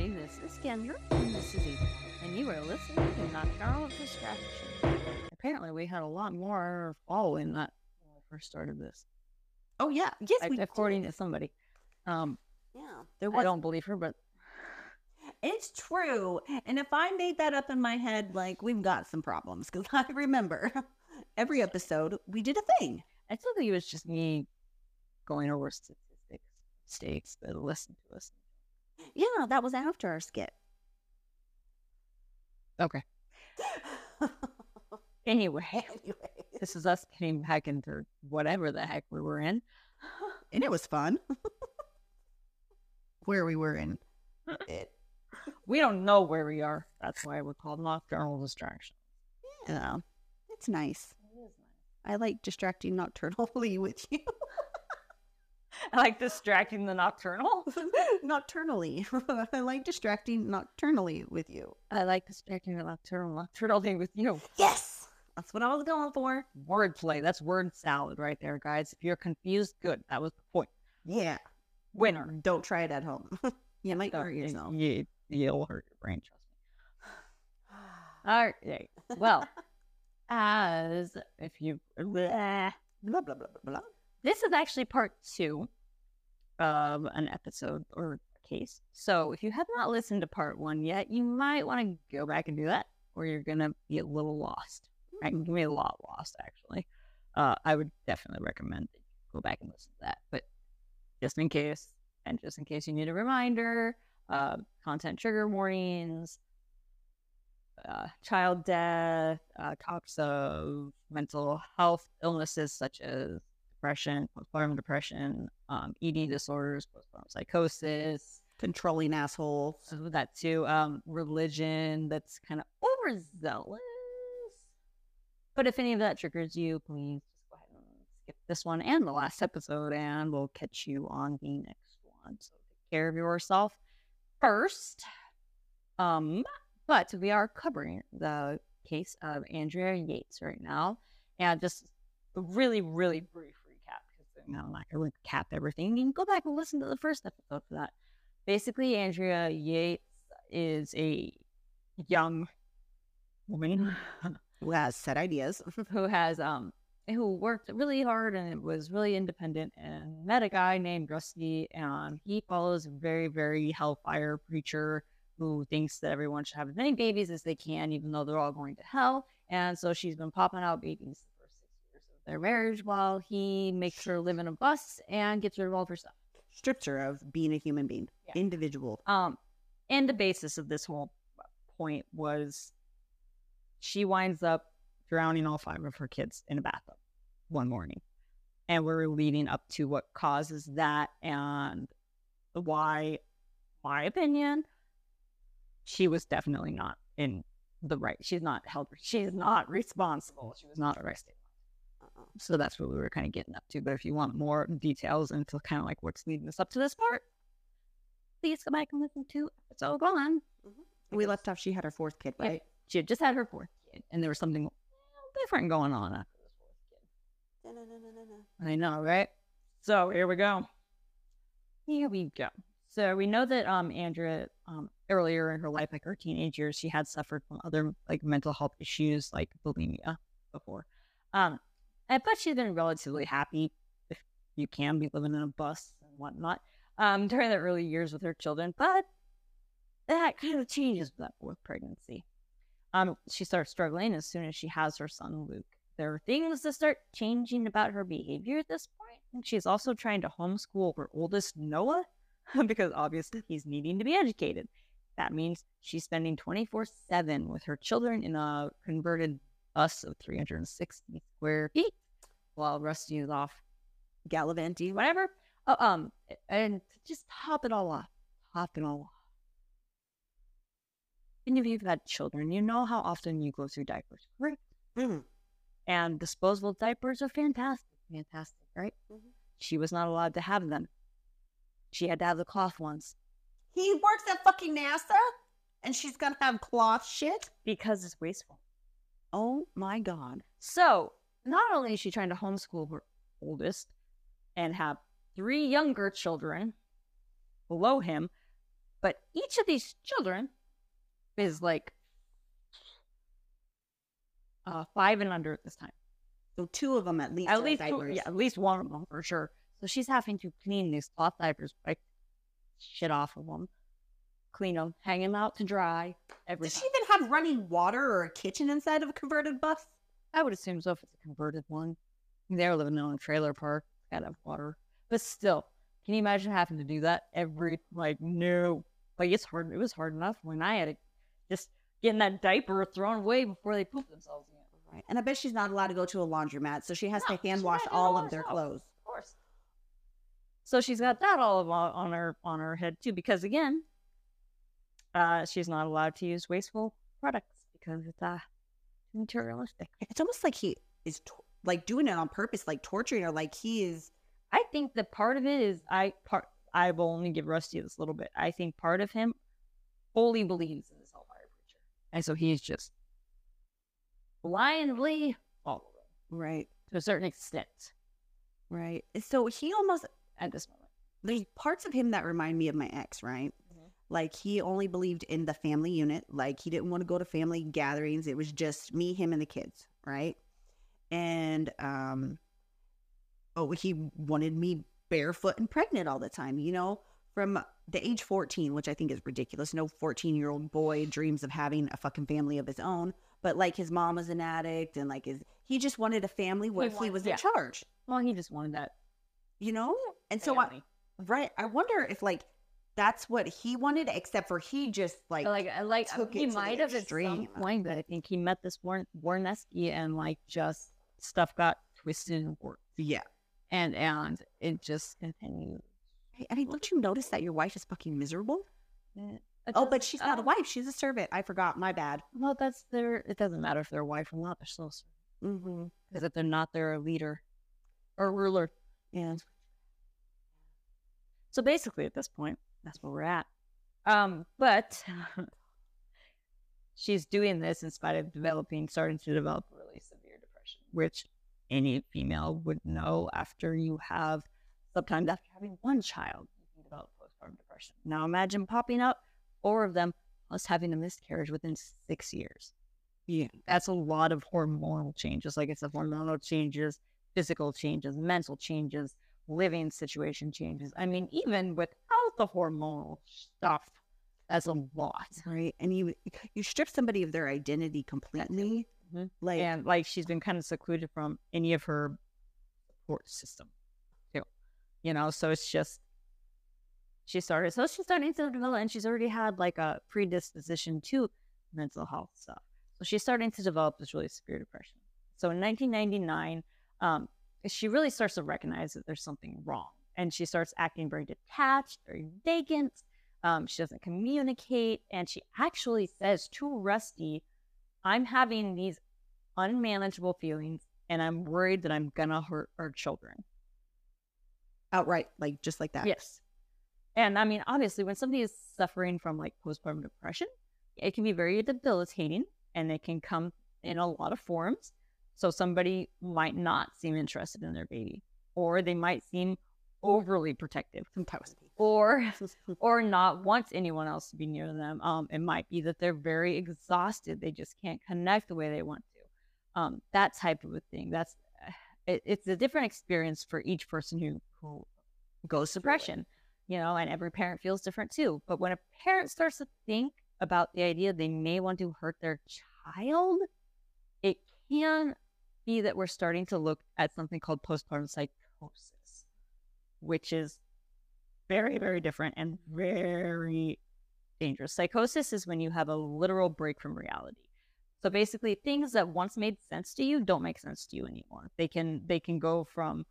everybody. This is Kendra, and this is Ethan, and you are listening to Nocturnal Distraction. Apparently, we had a lot more following that when we first started this, Oh yeah, yes, like, we according did. to somebody. Um, Yeah, there I don't believe her, but It's true. And if I made that up in my head, like we've got some problems because I remember every episode we did a thing. I still think it was just me going over statistics, mistakes that listen to us. Yeah, that was after our skit. Okay. Anyway, anyway, this is us getting back into whatever the heck we were in. and it was fun. Where we were in it. We don't know where we are. That's why we're called Nocturnal Distraction. Yeah, it's nice. I like distracting nocturnally with you. I like distracting the nocturnal. nocturnally. I like distracting nocturnally with you. I like distracting the nocturnal nocturnal thing with you. Yes, that's what I was going for. Wordplay. That's word salad right there, guys. If you're confused, good. That was the point. Yeah. Winner. Don't try it at home. you might hurt yourself. You, you'll hurt your brain, trust me. All right. Well, as if you. Blah, blah, blah, blah, blah. This is actually part two of an episode or case. So if you have not listened to part one yet, you might want to go back and do that, or you're gonna be a little lost. Right? You can be a lot lost, actually. Uh, I would definitely recommend that you go back and listen to that. But just in case, and just in case you need a reminder, uh, content trigger warnings, uh, child death, uh, talks of mental health illnesses such as depression, postpartum depression, um, ED disorders, postpartum psychosis, Controlling assholes. so that too, um, religion that's kind of overzealous. But if any of that triggers you, please just go ahead and skip this one and the last episode, and we'll catch you on the next one. So take care of yourself first. Um, but we are covering the case of Andrea Yates right now, and just really, really brief because I'm not going to recap everything. You can go back and listen to the first episode for that. Basically, Andrea Yates is a young woman Who has set ideas. who has um who worked really hard and was really independent and met a guy named Rusty and he follows a very very hellfire preacher who thinks that everyone should have as many babies as they can even though they're all going to hell and so she's been popping out babies the first six years of their marriage while he makes her live in a bus and gets rid of all of her stuff Strips her of being a human being. Yeah. Individual. um, and the basis of this whole point was she winds up drowning all five of her kids in a bathtub one morning. And we're leading up to what causes that and why, my opinion, she was definitely not in the right. She's not held, she's not responsible. She was not arrested. So that's what we were kind of getting up to. But if you want more details into kind of like what's leading us up to this part, please go back and listen to it's episode one. We left off she had her fourth kid, Yeah. right? She had just had her fourth kid, and there was something different going on after this fourth kid. I know, right? So here we go. Here we go. So we know that um Andrea um earlier in her life, like her teenage years, she had suffered from other like mental health issues like bulimia before. Um and- bet she's been relatively happy if you can be living in a bus and whatnot. Um during the early years with her children, but that kind of changes with pregnancy. Um she starts struggling as soon as she has her son Luke there are things that start changing about her behavior at this point. And she's also trying to homeschool her oldest Noah because obviously he's needing to be educated. That means she's spending 24 7 with her children in a converted bus of 360 square feet while Rusty is off Gallivanting. whatever. Oh, um, and just top it all off, top it all off. And if you've had children, you know how often you go through diapers, right? Mhm. And disposable diapers are fantastic, fantastic, right? Mhm. She was not allowed to have them. She had to have the cloth ones He works at fucking NASA and she's gonna have cloth shit. because it's wasteful. Oh my god. So not only is she trying to homeschool her oldest and have three younger children below him, But each of these children is like uh, five and under at this time. So two of them at least. At least, two, yeah, at least one of them for sure. So she's having to clean these cloth diapers, like shit off of them, clean them, hang them out to dry. Every Does she even have running water or a kitchen inside of a converted bus? I would assume so if it's a converted one. They're living in a trailer park, gotta have water. But still, can you imagine having to do that every like no? Like it's hard. It was hard enough when I had to just getting that diaper thrown away before they poop themselves again. Right. And I bet she's not allowed to go to a laundromat, so she has No, to hand wash all of their clothes. Of course. So she's got that all of, on her on her head too, because again, uh, she's not allowed to use wasteful products because it's too materialistic. It's almost like he is like doing it on purpose, like torturing her. Like he is. I think that part of it is I part I will only give Rusty this little bit. I think part of him fully believes in this Hellfire preacher, and so he's just blindly following Right. to a certain extent Right. So he almost at this moment. there's parts of him that remind me of my ex, right? Like he only believed in the family unit. Like he didn't want to go to family gatherings. It was just me, him, and the kids, right? And um oh, he wanted me barefoot and pregnant all the time, you know, from the age 14, which I think is ridiculous. No 14 year old boy dreams of having a fucking family of his own. But like his mom was an addict and like his, he just wanted a family where he, want- was yeah. in charge, Well, he just wanted that. you know? And so I. Right. I wonder if like that's what he wanted, except for he just like, like I like uh, took he it to the might have at extreme. some point, but I think he met this Warren Warneski and like just stuff got twisted and worked. yeah. and and it just continued. Hey, I mean, don't you notice that your wife is fucking miserable? Eh, it Oh, but she's not a oh, wife; she's a servant. I forgot. My bad. Well, that's their. It doesn't matter if they're a wife or not. They're still Mm-hmm. because if they're not, they're a leader or ruler. Yeah. So basically, at this point, that's where we're at. Um, but she's doing this in spite of developing, starting to develop really severe depression, which any female would know after you have, sometimes after having one child, you can develop postpartum depression. Now imagine popping up four of them, plus having a miscarriage within six years. Yeah. That's a lot of hormonal changes. Like I said, hormonal changes, physical changes, mental changes, living situation changes. I mean, even without the hormonal stuff, that's a lot. Right. And you you strip somebody of their identity completely. Mhm. Like, and like she's been kind of secluded from any of her support system too you know so it's just she started so she's starting to develop and she's already had like a predisposition to mental health stuff so she's starting to develop this really severe depression so in 1999 um, she really starts to recognize that there's something wrong and she starts acting very detached very vacant um, she doesn't communicate and she actually says to rusty I'm having these unmanageable feelings and I'm worried that I'm gonna hurt our children. outright, like just like that. Yes. And I mean, obviously, when somebody is suffering from like postpartum depression, it can be very debilitating and it can come in a lot of forms. So somebody might not seem interested in their baby, or they might seem overly protective, Sometimes. or or not wants anyone else to be near them. Um, it might be that they're very exhausted; they just can't connect the way they want to. Um, that type of a thing. That's it, it's a different experience for each person who who goes Absolutely. depression, you know, and every parent feels different too. But when a parent starts to think about the idea they may want to hurt their child, it can be that we're starting to look at something called postpartum psychosis, which is very, very different and very dangerous. Psychosis is when you have a literal break from reality. So basically, things that once made sense to you don't make sense to you anymore. They can they can go from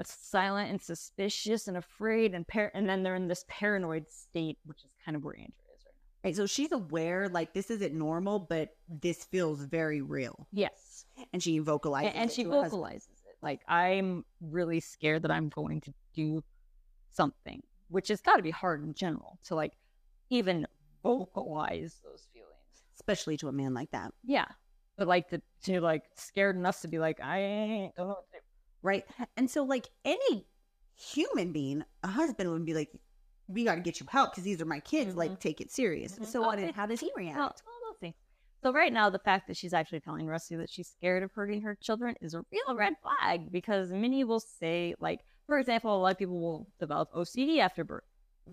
a silent and suspicious and afraid and par- and then they're in this paranoid state, which is kind of where Andrea is right now. Right. So she's aware, like this isn't normal, but this feels very real, Yes, and she vocalizes. and, and she vocalizes. Like I'm really scared that I'm going to do something, which has got to be hard in general to like even vocalize those feelings. especially to a man like that. Yeah, but like to to like scared enough to be like I don't know what to do. right? And so, like any human being, a husband would be like, we got to get you help because these are my kids. Mhm. Like, take it serious. Mhm. So, what? Okay. How does he react? So right now, the fact that she's actually telling Rusty that she's scared of hurting her children is a real red flag because many will say, like, for example, a lot of people will develop OCD after birth,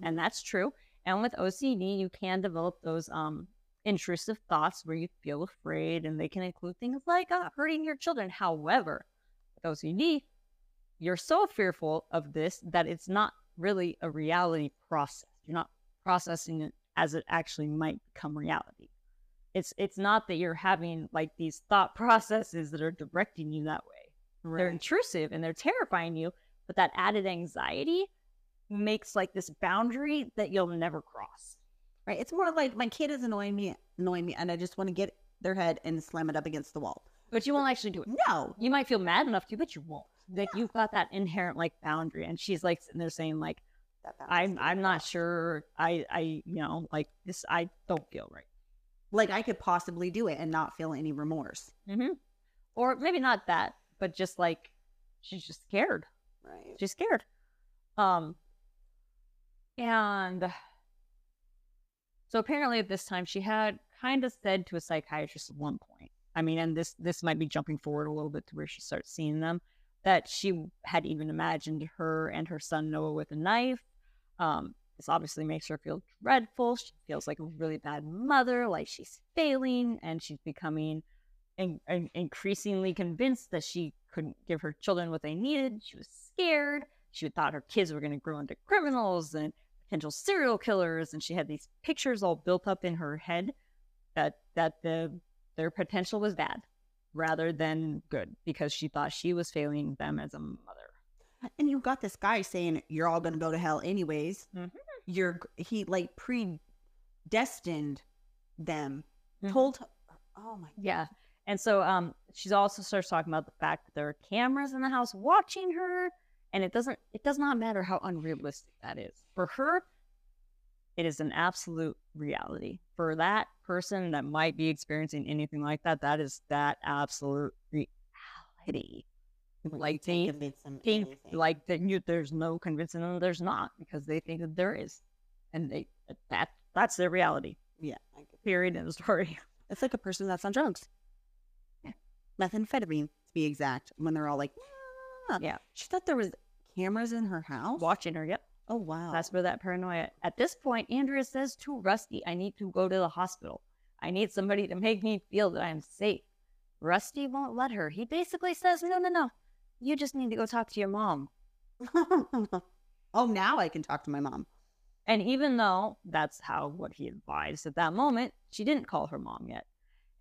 and that's true. And with OCD, you can develop those um intrusive thoughts where you feel afraid, and they can include things like uh, hurting your children. However, with OCD, you're so fearful of this that it's not really a reality process. You're not processing it as it actually might become reality. It's it's not that you're having like these thought processes that are directing you that way. They're intrusive and they're terrifying you, but that added anxiety makes like this boundary that you'll never cross. Right. It's more like my kid is annoying me, annoying me, and I just want to get their head and slam it up against the wall. But you won't actually do it. No. You might feel mad enough to, but you won't. Like you've got that inherent like boundary. And she's like sitting there saying, like, I'm I'm not sure I I you know, like this I don't feel right. Like I could possibly do it and not feel any remorse. Mm-hmm. Or maybe not that, but just like she's just scared. Right. She's scared. Um, and so apparently at this time she had kind of said to a psychiatrist at one point. I mean, and this this might be jumping forward a little bit to where she starts seeing them. That she had even imagined her and her son Noah with a knife. Um, this obviously makes her feel dreadful. She feels like a really bad mother, like she's failing, and she's becoming in, in- increasingly convinced that she couldn't give her children what they needed. She was scared. She thought her kids were going to grow into criminals and potential serial killers, and she had these pictures all built up in her head that that the their potential was bad rather than good because she thought she was failing them as a mother. And you've got this guy saying you're all gonna go to hell anyways. Mhm. You're he like predestined them. Mhm. Told oh my Yeah. And so um she's also starts talking about the fact that there are cameras in the house watching her and it doesn't it does not matter how unrealistic that is. For her it is an absolute reality. For that person that might be experiencing anything like that, that is that absolute reality. Like they think like that you there's no convincing them there's not because they think that there is. And they that that's their reality. yeah. Period in the story. It's like a person that's on drugs. Yeah. Methamphetamine, to be exact. When they're all like, "Ah." Yeah. She thought there was cameras in her house. Watching her, yep. Oh wow. That's where that paranoia. At this point, Andrea says to Rusty, I need to go to the hospital. I need somebody to make me feel that I'm safe. Rusty won't let her. He basically says, No, no, no. You just need to go talk to your mom. oh, now I can talk to my mom. And even though that's how what he advised at that moment, she didn't call her mom yet.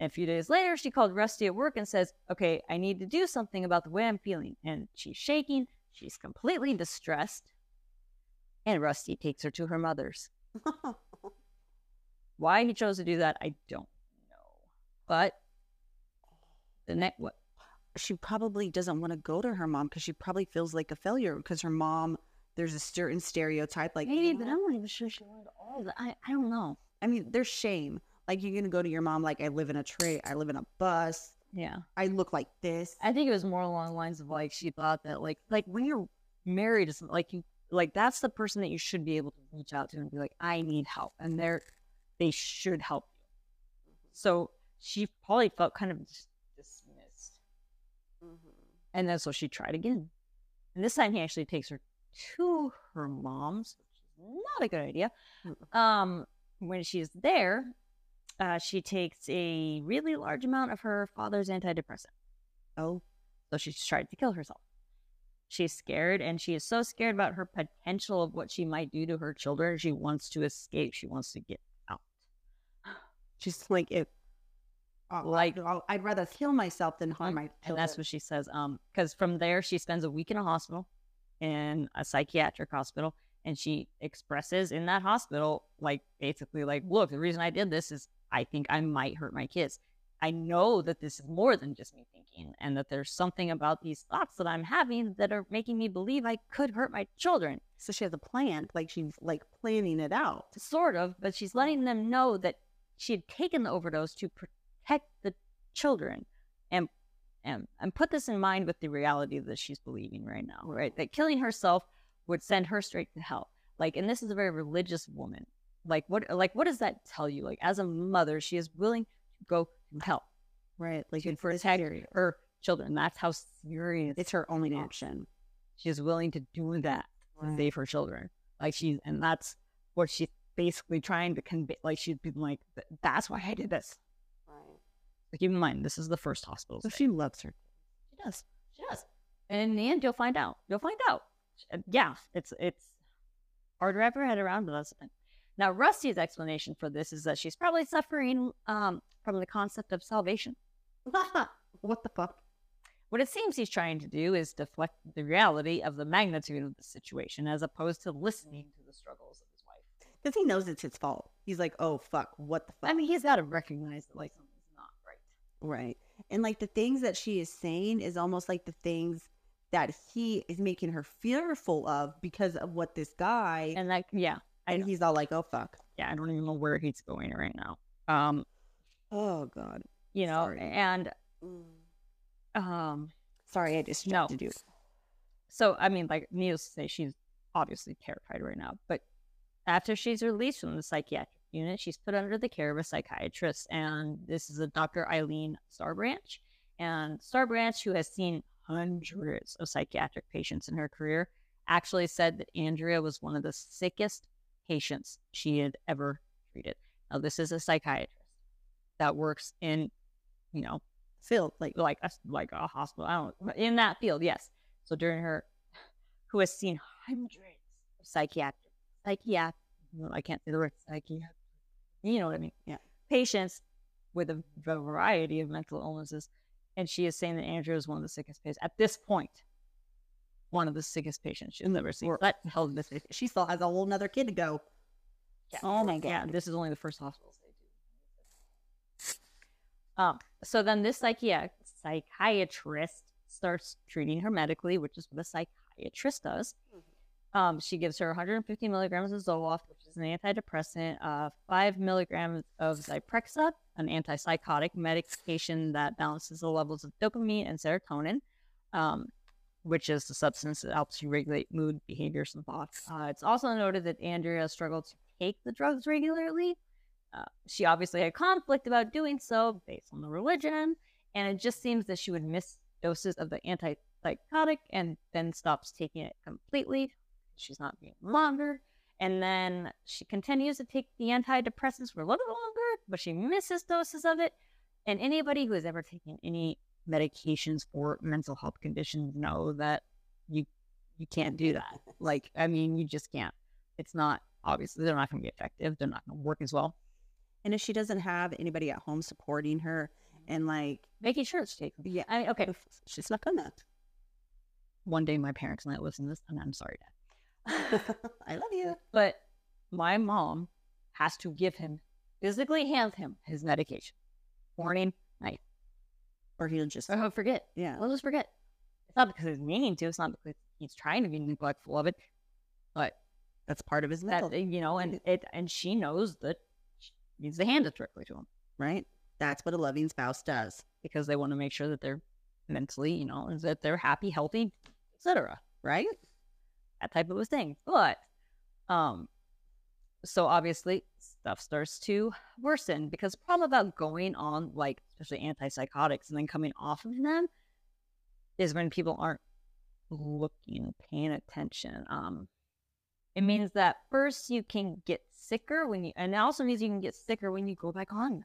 And a few days later, she called Rusty at work and says, Okay, I need to do something about the way I'm feeling. And she's shaking. She's completely distressed. And Rusty takes her to her mother's. Why he chose to do that, I don't know. But the next what she probably doesn't want to go to her mom because she probably feels like a failure because her mom there's a certain stereotype like maybe, but I'm not even sure she wanted all of that. I, I don't know. I mean there's shame like you're gonna go to your mom like I live in a tray I live in a bus Yeah. I look like this I think it was more along the lines of like she thought that like like when you're married to some like you like that's the person that you should be able to reach out to and be like, I need help. And they're they should help you. So she probably felt kind of. And then so she tried again. And this time he actually takes her to her mom's, which is not a good idea. Um, when she's there, uh, she takes a really large amount of her father's antidepressant. oh So she's tried to kill herself. She's scared, and she is so scared about her potential of what she might do to her children. She wants to escape. She wants to get out. she's like it Like- like I'd rather kill myself than harm my Mm-hmm. And that's what she says. Um, because from there she spends a week in a hospital, in a psychiatric hospital, and she expresses in that hospital, like basically, like, look, the reason I did this is I think I might hurt my kids. I know that this is more than just me thinking, and that there's something about these thoughts that I'm having that are making me believe I could hurt my children. so she has a plan like she's like planning it out Sort of, but she's letting them know that she had taken the overdose to protect the children and and and put this in mind with the reality that she's believing right now, right? That killing herself would send her straight to hell. Like, and this is a very religious woman. Like, what, like, what does that tell you? Like, as a mother, she is willing to go to hell. Right. Like to protect her children. That's how serious it's her only option. she is willing to do that to save her children. Like she's, and that's what she's basically trying to convey. Like she's been like, that's why I did this. But keep in mind, this is the first hospital. So she loves her. She does. She does. And in the end, you'll find out. You'll find out. Uh, Yeah, it's it's hard to wrap your head around, but that's. Now, Rusty's explanation for this is that she's probably suffering um, from the concept of salvation. what the fuck? What it seems he's trying to do is deflect the reality of the magnitude of the situation as opposed to listening to the struggles of his wife. Because he knows it's his fault. He's like, oh fuck, what the fuck? I mean, he's got to recognize that like right. And like the things that she is saying is almost like the things that he is making her fearful of because of what this guy And like yeah, and he's all like, Oh fuck. yeah, I don't even know where he's going right now. Um, Oh god. you know, Sorry. and um, Sorry, I just No. to do. so I mean, like needless to say, she's obviously terrified right now. But after she's released from the psychiatric unit, she's put under the care of a psychiatrist, and this is a Dr. Eileen Starbranch. And Starbranch, who has seen hundreds of psychiatric patients in her career, actually said that Andrea was one of the sickest patients she had ever treated. Now, this is a psychiatrist that works in, you know, field like like a, like a hospital. I don't in that field, yes. So during her, who has seen hundreds of psychiatric, psychiatric, I can't say the word psychiatric. You know what I mean? Yeah. Patients with a variety of mental illnesses, and she is saying that Andrea is one of the sickest patients at this point. One of the sickest patients she's ever seen. That hell this is. she still has a whole nother kid to go. Yeah. Oh my god! Yeah, this is only the first hospital they do. Um, so then this psychiat- psychiatrist starts treating her medically, which is what a psychiatrist does. Um, she gives her 150 milligrams of Zoloft, is an antidepressant, uh, five milligrams of Zyprexa, an antipsychotic medication that balances the levels of dopamine and serotonin, um, which is the substance that helps you regulate mood, behaviors, and thoughts. Uh, it's also noted that Andrea struggled to take the drugs regularly. Uh, she obviously had conflict about doing so based on the religion, and it just seems that she would miss doses of the antipsychotic and then stops taking it completely. She's not being longer. And then she continues to take the antidepressants for a little longer, but she misses doses of it. And anybody who has ever taken any medications for mental health conditions know that you you can't do that. Like, I mean, you just can't. It's not obviously they're not going to be effective. They're not going to work as well. And if she doesn't have anybody at home supporting her and like Making sure it's taken. yeah, I mean, okay. she's not gonna. One day my parents might listen to this, and I'm sorry, Dad. I love you. But my mom has to give him, physically hand him his medication. Morning, night. Or he'll just he'll forget. yeah. We'll just forget. It's not because he's meaning to. It's not because he's trying to be neglectful of it. But That's part of his that mental, you know, and it and she knows that she needs to hand it directly to him right? That's what a loving spouse does, because they want to make sure that they're mentally, you know, is that they're happy, healthy, etc. right? That type of a thing. But um so obviously stuff starts to worsen because the problem about going on like especially antipsychotics and then coming off of them is when people aren't looking, paying attention. Um it means that first you can get sicker when you and it also means you can get sicker when you go back on them.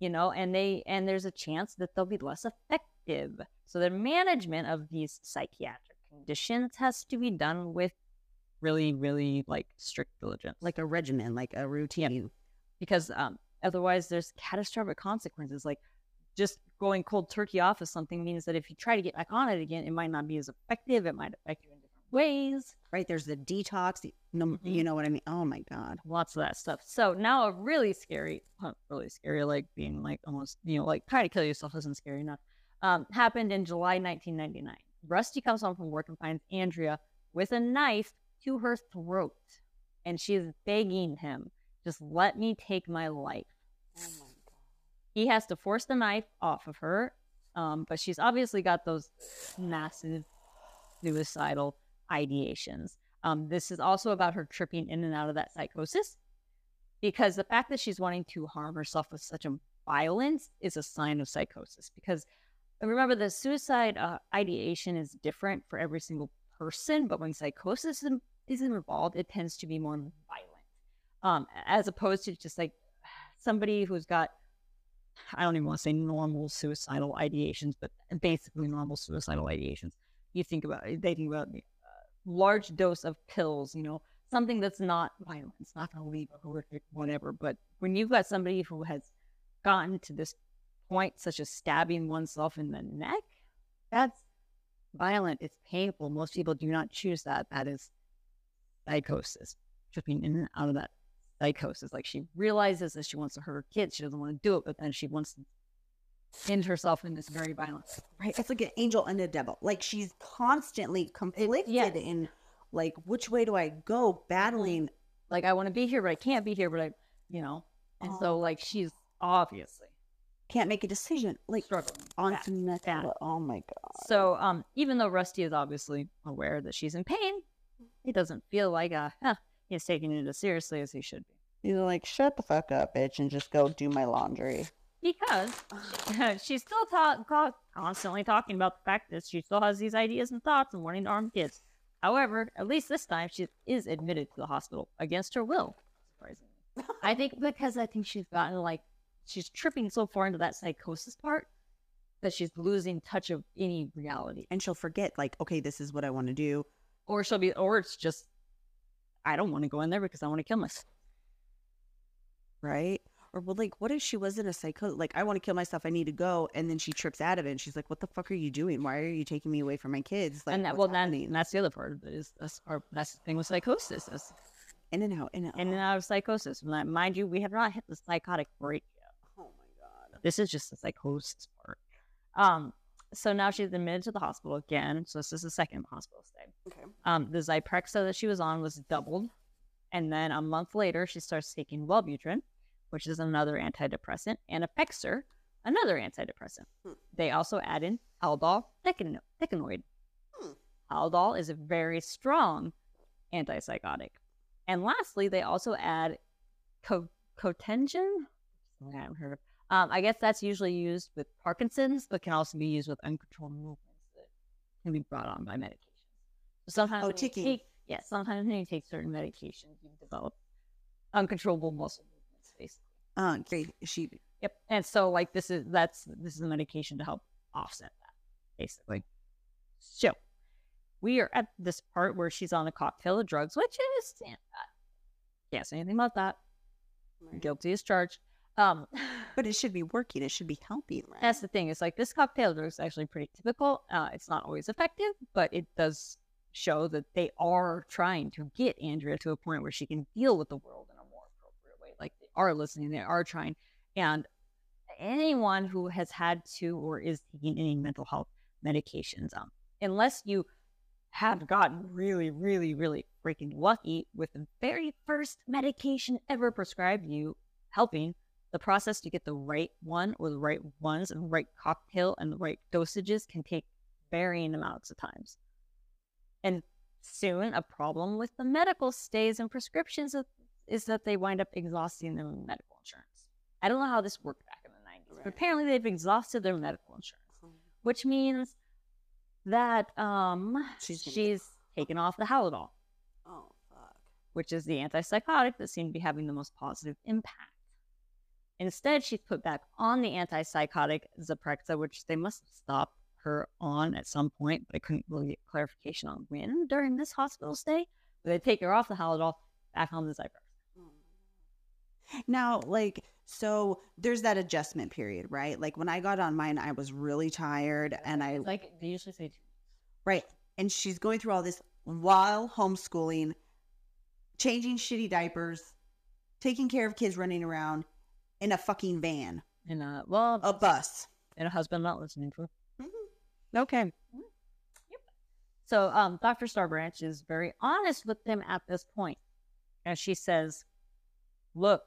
You know, and they and there's a chance that they'll be less effective. So the management of these psychiatric conditions has to be done with really, really like strict diligence. Like a regimen, like a routine. because um otherwise there's catastrophic consequences. Like just going cold turkey off of something means that if you try to get back on it again, it might not be as effective. It might affect you in different ways. Right? There's the detox. the- Mhm. you know what I mean? Oh my god. lots of that stuff. So now a really scary, really scary, like being like almost, you know, like trying to kill yourself isn't scary enough. Um, happened in July 1999. Rusty comes home from work and finds Andrea with a knife to her throat, and she is begging him, "Just let me take my life." Oh my god. He has to force the knife off of her, um, but she's obviously got those massive suicidal ideations. Um, this is also about her tripping in and out of that psychosis because the fact that she's wanting to harm herself with such a violence is a sign of psychosis. Because remember, the suicide uh, ideation is different for every single person, but when psychosis is involved, it tends to be more violent, um, as opposed to just like somebody who's got I don't even want to say normal suicidal ideations, but basically normal suicidal ideations. You think about they think about uh, large dose of pills, you know, something that's not violent, it's not going to leave a horrific whatever. But when you've got somebody who has gotten to this point, such as stabbing oneself in the neck, that's violent. It's painful. Most people do not choose that. That is psychosis, tripping in and out of that psychosis. Like she realizes that she wants to hurt her kids. She doesn't want to do it, but then she wants to end herself in this very violent. Right. It's like an angel and a devil. Like she's constantly conflicted yes. in like which way do I go battling like I want to be here but I can't be here but I you know. And oh. so like she's obviously can't make a decision like struggling on some next oh my god so um even though rusty is obviously aware that she's in pain he doesn't feel like uh huh, he's taking it as seriously as he should be. He's like, shut the fuck up, bitch, and just go do my laundry. Because she's still ta- constantly talking about the fact that she still has these ideas and thoughts and wanting to arm kids. However, at least this time, she is admitted to the hospital against her will. Surprisingly, I think because I think she's gotten like she's tripping so far into that psychosis part that she's losing touch of any reality, and she'll forget like, okay, this is what I want to do, or she'll be, or it's just I don't want to go in there because I want to kill myself. Right? Or well, like, what if she wasn't a psycho? Like, I want to kill myself. I need to go, and then she trips out of it. and She's like, "What the fuck are you doing? Why are you taking me away from my kids?" Like, and that, well, and that's the other part of it is that's our that's the thing with psychosis. Is in and out, in and out, in and out of psychosis. Mind you, we have not hit the psychotic break this is just the psychosis part. Um, so now she's admitted to the hospital again. So this is the second hospital stay. Okay. Um, the Zyprexa that she was on was doubled, and then a month later she starts taking Wellbutrin, which is another antidepressant, and Effexor, another antidepressant. Hmm. They also add in Haldol decanoate. Hmm. Haldol is a very strong antipsychotic. And lastly, they also add co- Cogentin. I haven't heard of um, I guess that's usually used with Parkinson's, but can also be used with uncontrolled movements that can be brought on by medication. So sometimes, oh, ticking. Take, yeah, sometimes when you take certain medications, you develop uncontrollable muscle movements, basically. Uh, okay, she. Yep, and so like this is that's this is a medication to help offset that, basically. So we are at this part where she's on a cocktail of drugs, which is can't say anything about that. Guilty as charged. Um, but it should be working. It should be helping. Right? That's the thing. It's like this cocktail drug is actually pretty typical. Uh, it's not always effective, but it does show that they are trying to get Andrea to a point where she can deal with the world in a more appropriate way. Like they are listening, they are trying. And anyone who has had to or is taking any mental health medications, um, unless you have gotten really, really, really freaking lucky with the very first medication ever prescribed you helping the process to get the right one or the right ones and the right cocktail and the right dosages can take varying amounts of times. And soon, a problem with the medical stays and prescriptions is that they wind up exhausting their medical insurance. I don't know how this worked back in the 90s, right. but apparently they've exhausted their medical insurance, hmm. which means that um, she's, she's taken off the Haldol. Oh, fuck. Which is the antipsychotic that seemed to be having the most positive impact. Instead, she's put back on the antipsychotic Zyprexa, which they must stop her on at some point, but I couldn't really get clarification on when during this hospital stay. But they take her off the Haldol, back on the Zyprexa. Hmm. Now, like, so there's that adjustment period, right? Like when I got on mine, I was really tired, and I like they usually say. Right, and she's going through all this while homeschooling, changing shitty diapers, taking care of kids running around in a fucking van. In a well, a bus. And a husband not listening to. Mm-hmm. Okay. Mm-hmm. Yep. So, um, Dr. Starbranch is very honest with them at this point, and she says, "Look,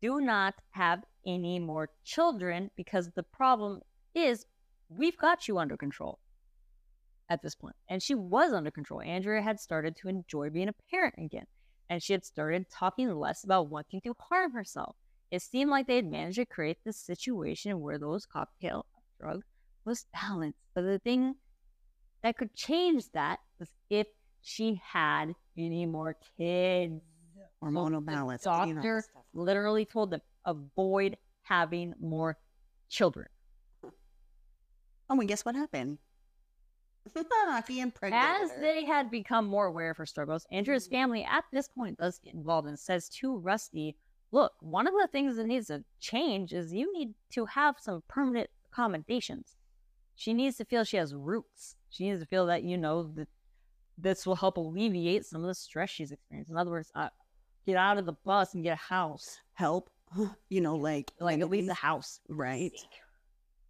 do not have any more children because the problem is we've got you under control. at this point, and she was under control. Andrea had started to enjoy being a parent again, and she had started talking less about wanting to harm herself. It seemed like they had managed to create this situation where those cocktail drugs was balanced. But the thing that could change that was if she had any more kids. Hormonal balance. the balance. doctor literally told them avoid having more children. Oh, and guess what happened? he impregnated As they had become more aware of her struggles, Andrea's Mhm. family at this point does get involved and says to Rusty, Look, one of the things that needs to change is you need to have some permanent accommodations. She needs to feel she has roots. She needs to feel that, you know, that this will help alleviate some of the stress she's experienced. In other words, uh, get out of the bus and get a house. help. You know, like Like, at least a house. right?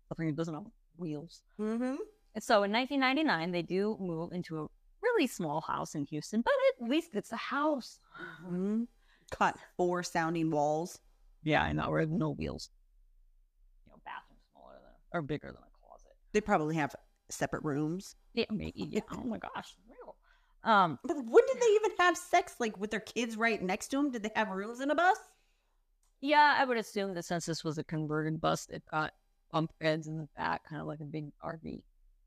Something that doesn't have wheels. Mm-hmm. And so in 1999, they do move into a really small house in Houston, but at least it's a house. hmm Cut four sounding walls. Yeah, I know. Or no wheels. You know, bathroom smaller than or bigger than a closet. They probably have separate rooms. Yeah, maybe. Yeah. oh my gosh, real. Um, But when did they even have sex? Like with their kids right next to them? Did they have rooms in a bus? yeah, I would assume that since this was a converted bus, it got bunk beds in the back, kind of like a big RV.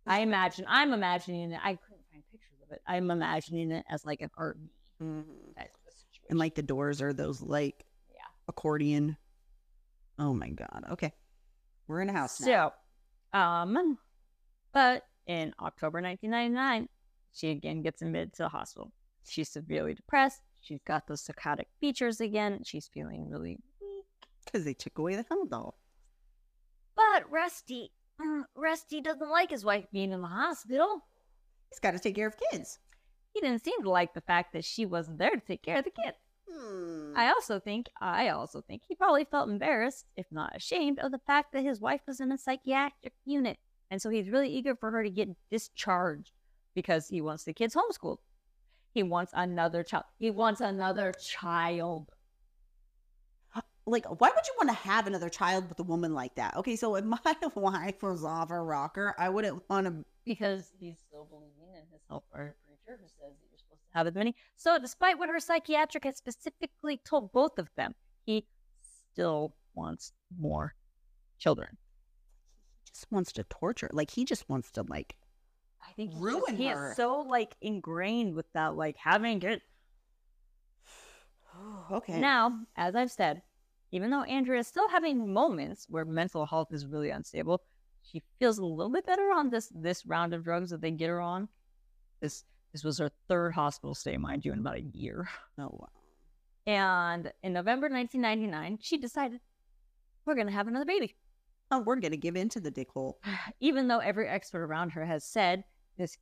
I imagine. I'm imagining it. I couldn't find pictures of it. I'm imagining it as like an RV Mm-hmm. And like the doors are those like Yeah. accordion. Oh my god. Okay. We're in a house now. So, um, but in October 1999, she again gets admitted to the hospital. She's severely depressed. She's got those psychotic features again. She's feeling really weak. Because they took away the Haldol. But Rusty, mm, Rusty doesn't like his wife being in the hospital. He's got to take care of kids. He didn't seem to like the fact that she wasn't there to take care of the kid. Hmm. I also think, I also think he probably felt embarrassed, if not ashamed, of the fact that his wife was in a psychiatric unit. And so he's really eager for her to get discharged because he wants the kids homeschooled. He wants another child. He wants another child. like, why would you want to have another child with a woman like that? Okay, so if my wife was off her rocker, I wouldn't want to. Because he's still believing in his helper preacher who says that you're supposed to have as many. So despite what her psychiatric had specifically told both of them, he still wants more children. He just wants to torture. Like he just wants to like. I think he's Ruin just, he her. is so like ingrained with that, like having it. okay. Now, as I've said, even though Andrea is still having moments where mental health is really unstable, she feels a little bit better on this this round of drugs that they get her on. This this was her third hospital stay, mind you, in about a year. Oh wow. And in November 1999, she decided we're gonna have another baby. Oh, we're gonna give in to the dick hole. even though every expert around her has said this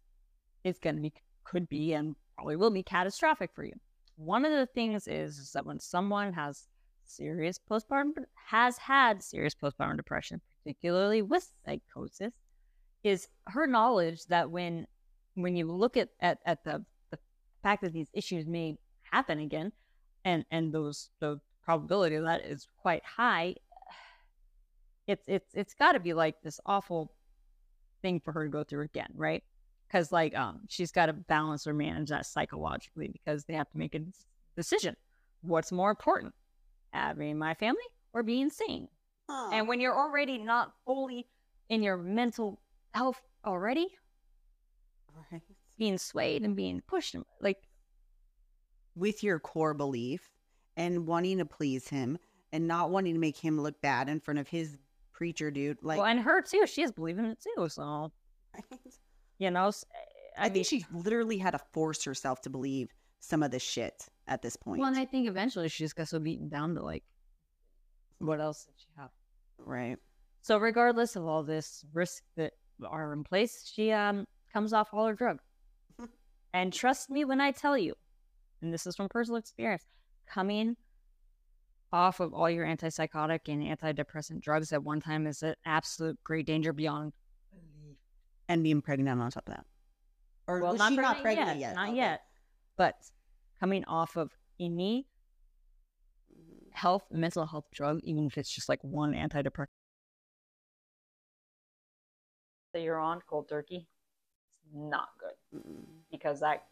is going to be, could be, and probably will be catastrophic for you. One of the things is, is that when someone has serious postpartum, has had serious postpartum depression, particularly with psychosis, is her knowledge that when when you look at, at, at the, the fact that these issues may happen again, and, and those the probability of that is quite high, it's it's it's got to be like this awful thing for her to go through again, right? Because like um, she's got to balance or manage that psychologically because they have to make a decision. What's more important, having my family or being sane? Huh. And when you're already not fully in your mental health already. Being swayed and being pushed, like with your core belief and wanting to please him and not wanting to make him look bad in front of his preacher dude, like well, and her too, she is believing it too. So you know, I mean, think she literally had to force herself to believe some of this shit at this point. Well, and I think eventually she just got so beaten down to like, what else did she have? right. So regardless of all this risk that are in place, she um comes off all her drugs. And trust me when I tell you, and this is from personal experience, coming off of all your antipsychotic and antidepressant drugs at one time is an absolute great danger beyond belief. And being pregnant on top of that. Or Well, was not she pregnant not pregnant yet? Not Okay. yet. But coming off of any health, mental health drug, even if it's just like one antidepressant that you're on, cold turkey, it's not good Mm-mm. because that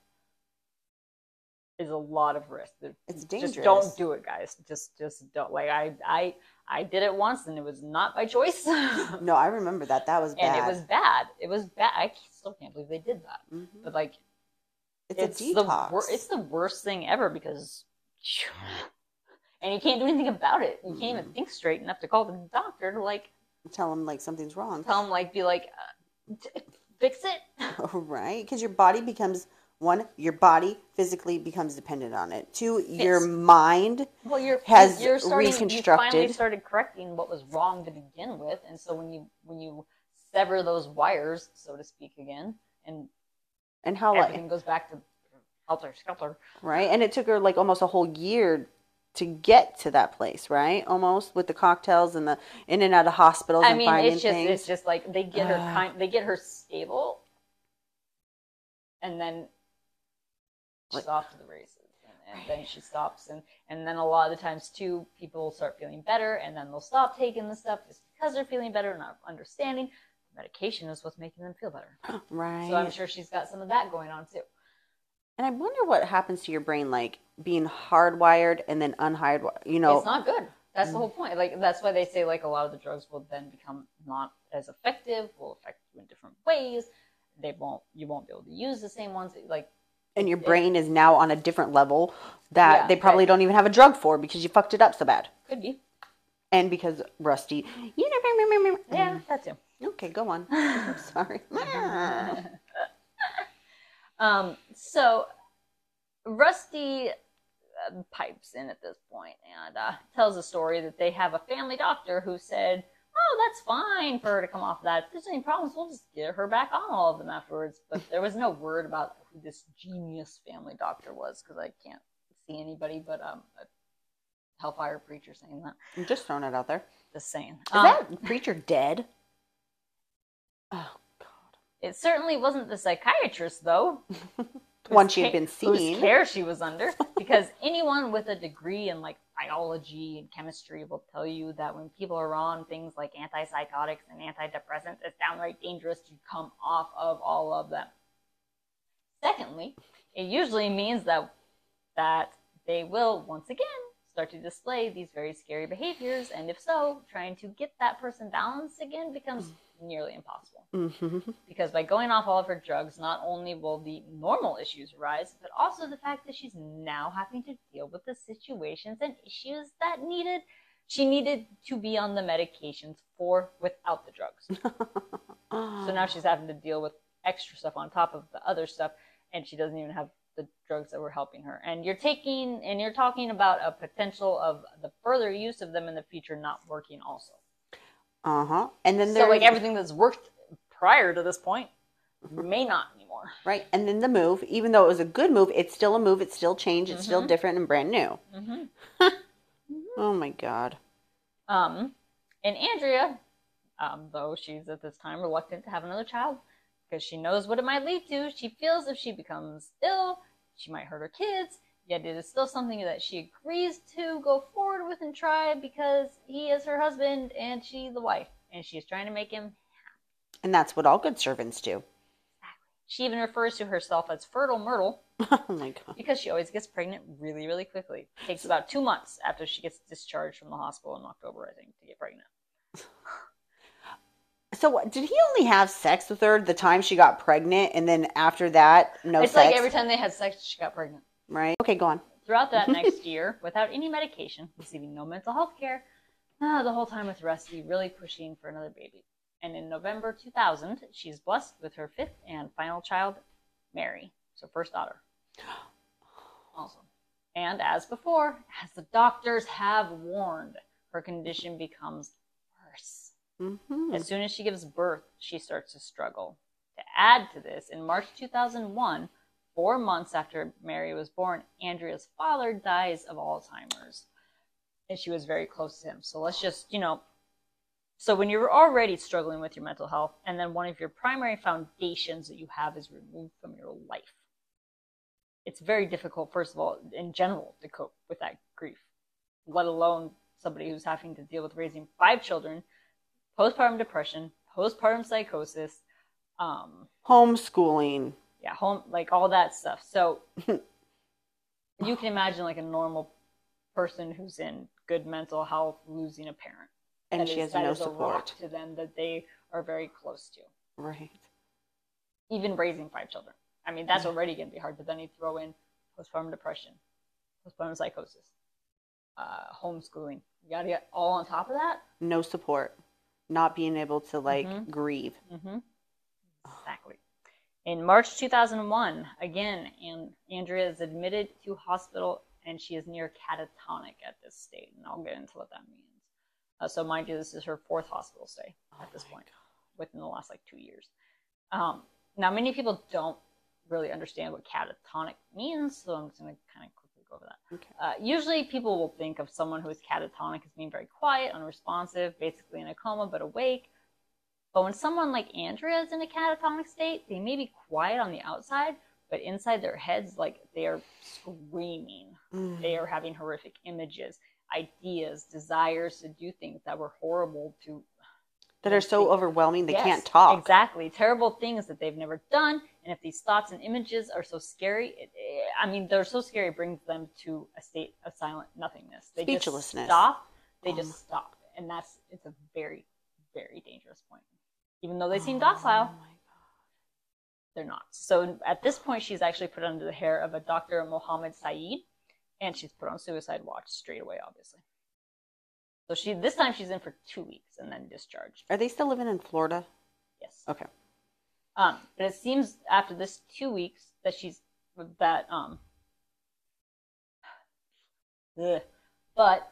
is a lot of risk. It's dangerous. Just don't do it, guys. Just just don't. Like I I I did it once and it was not by choice. No, I remember that. That was bad. And it was bad. It was bad. I still can't believe they did that. Mhm. But like It's, it's, a the detox. wor- it's the worst thing ever because and you can't do anything about it. You can't even think straight enough to call the doctor to like Tell them like something's wrong. tell him like be like uh, fix it. right? Because your body becomes one. Your body physically becomes dependent on it. Two, your Yes. mind. Well, you're Has you're starting, You finally reconstructed. started correcting what was wrong to begin with, and so when you when you sever those wires, so to speak, again, and And how like everything goes back to helter skelter. right? And it took her like almost a whole year to get to that place, right? Almost with the cocktails and the in and out of hospitals I and mean, finding it's just things. it's just like they get her uh. kind, they get her stable, and then she's Like- off to the races, and, and then she stops, and and then a lot of the times too, people start feeling better, and then they'll stop taking the stuff just because they're feeling better, and not understanding medication is what's making them feel better. right. So I'm sure she's got some of that going on too. And I wonder what happens to your brain, like being hardwired and then unhired. You know, It's not good. That's the whole point. Like that's why they say like a lot of the drugs will then become not as effective, will affect you in different ways. They won't you won't be able to use the same ones. Like and your brain is now on a different level that Yeah, they probably right. don't even have a drug for because you fucked it up so bad. could be. And because Rusty, you know, Yeah, that too. Okay, go on. I'm sorry. Um, so Rusty uh, pipes in at this point and uh, tells a story that they have a family doctor who said, "Oh, that's fine for her to come off of that. If there's any problems, we'll just get her back on all of them afterwards." But there was no word about who this genius family doctor was because I can't see anybody but um, a hellfire preacher saying that. I'm just throwing it out there. Just saying. Is Um, that preacher dead? Oh. It certainly wasn't the psychiatrist, though. Once she had been seeing. Whose care she was under. Because anyone with a degree in like biology and chemistry will tell you that when people are on things like antipsychotics and antidepressants, it's downright dangerous to come off of all of them. Secondly, it usually means that that they will once again start to display these very scary behaviors, and if so, trying to get that person balanced again becomes nearly impossible hmm because by going off all of her drugs, not only will the normal issues arise, but also the fact that she's now having to deal with the situations and issues that needed she needed to be on the medications for without the drugs. So now she's having to deal with extra stuff on top of the other stuff, and she doesn't even have the drugs that were helping her. And you're taking and you're talking about a potential of the further use of them in the future not working also. Uh huh. And then So like everything that's worked prior to this point may not anymore. right, and then the move. Even though it was a good move, it's still a move. It's still changed. It's still Mhm. different and brand new. Mm-hmm. Oh my God. Um, and Andrea, um, though she's at this time reluctant to have another child because she knows what it might lead to, she feels if she becomes ill, she might hurt her kids. Yet it is still something that she agrees to go forward with and try because he is her husband and she the wife, and she is trying to make him. And that's what all good servants do. She even refers to herself as fertile Myrtle oh my God. because she always gets pregnant really, really quickly. It takes about two months after she gets discharged from the hospital in October, I think, to get pregnant. So did he only have sex with her the time she got pregnant, and then after that, no it's sex? like every time they had sex, she got pregnant. Right? Okay, go on. Throughout that next year, without any medication, receiving no mental health care, ah, the whole time with Rusty really pushing for another baby. And in November 2000, she's blessed with her fifth and final child, Mary, so first daughter. Awesome. And as before, as the doctors have warned, her condition becomes worse. hmm As soon as she gives birth, she starts to struggle. To add to this, in March 2001, four months after Mary was born, Andrea's father dies of Alzheimer's. And she was very close to him. So let's just, you know, so when you're already struggling with your mental health, and then one of your primary foundations that you have is removed from your life, it's very difficult, first of all, in general, to cope with that grief, let alone somebody who's having to deal with raising five children postpartum depression, postpartum psychosis, um, Homeschooling. Yeah, home like all that stuff. So you can imagine like a normal person who's in good mental health losing a parent. And That she is- has no is a rock support. to them that they are very close to. Right. Even raising five children. I mean, that's already going to be hard. But then you throw in postpartum depression, postpartum psychosis, uh, homeschooling. You got to get all on top of that. No support. Not being able to like Mhm. grieve. Mm-hmm. Exactly. In March 2001, again, and Andrea is admitted to hospital and she is near catatonic at this state, and I'll get into what that means. Uh, so, mind you, this is her fourth hospital stay at Oh this my point, within the last like two years. Um, now, many people don't really understand what catatonic means, so I'm just going to kind of quickly go over that. Okay. Uh, usually, people will think of someone who is catatonic as being very quiet, unresponsive, basically in a coma but awake. But when someone like Andrea is in a catatonic state, they may be quiet on the outside, but inside their heads, like they are screaming. Mm. They are having horrific images, ideas, desires to do things that were horrible to that are so overwhelming they Yes, can't talk. Exactly. Terrible things that they've never done. And if these thoughts and images are so scary, it, it- I mean, they're so scary, it brings them to a state of silent nothingness. They just stop. They Oh just stop. And that's, it's a very, very dangerous point. Even though they seem docile, they're not. So at this point, she's actually put under the care of a Dr. Mohammed Saeed, and she's put on suicide watch straight away, obviously. So she this time she's in for two weeks and then discharged. Are they still living in Florida? Yes. Okay. Um, but it seems after this two weeks that she's that um. ugh. but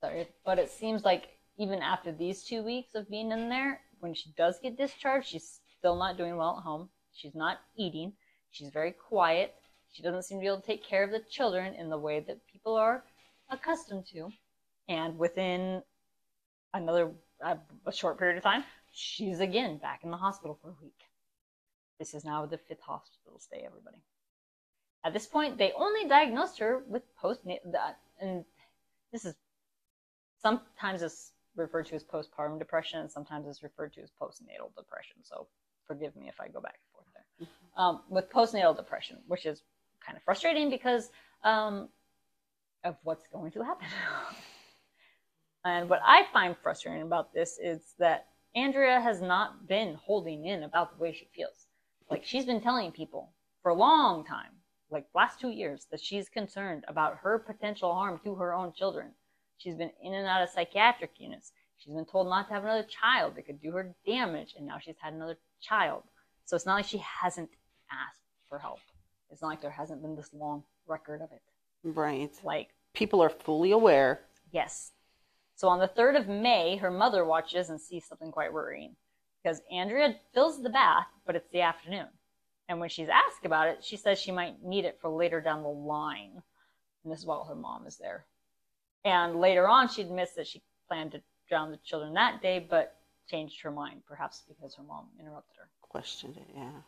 sorry, but it seems like even after these two weeks of being in there, when she does get discharged, she's still not doing well at home. She's not eating. She's very quiet. She doesn't seem to be able to take care of the children in the way that people are accustomed to. And within another uh, a short period of time, she's again back in the hospital for a week. This is now the fifth hospital stay, everybody. At this point, they only diagnosed her with postnatal, and this is sometimes it's referred to as postpartum depression, and sometimes it's referred to as postnatal depression. So forgive me if I go back and forth there. Um, with postnatal depression, which is kind of frustrating because um, of what's going to happen. and what I find frustrating about this is that Andrea has not been holding in about the way she feels. Like she's been telling people for a long time, like last two years, that she's concerned about her potential harm to her own children. She's been in and out of psychiatric units. She's been told not to have another child that could do her damage, and now she's had another child. So it's not like she hasn't asked for help. It's not like there hasn't been this long record of it. Right. Like, People are fully aware. yes. So on the 3rd of May, her mother watches and sees something quite worrying because Andrea fills the bath, but it's the afternoon. And when she's asked about it, she says she might need it for later down the line. And this is while her mom is there. And later on, she admits that she planned to drown the children that day, but changed her mind, perhaps because her mom interrupted her. Questioned it, yeah.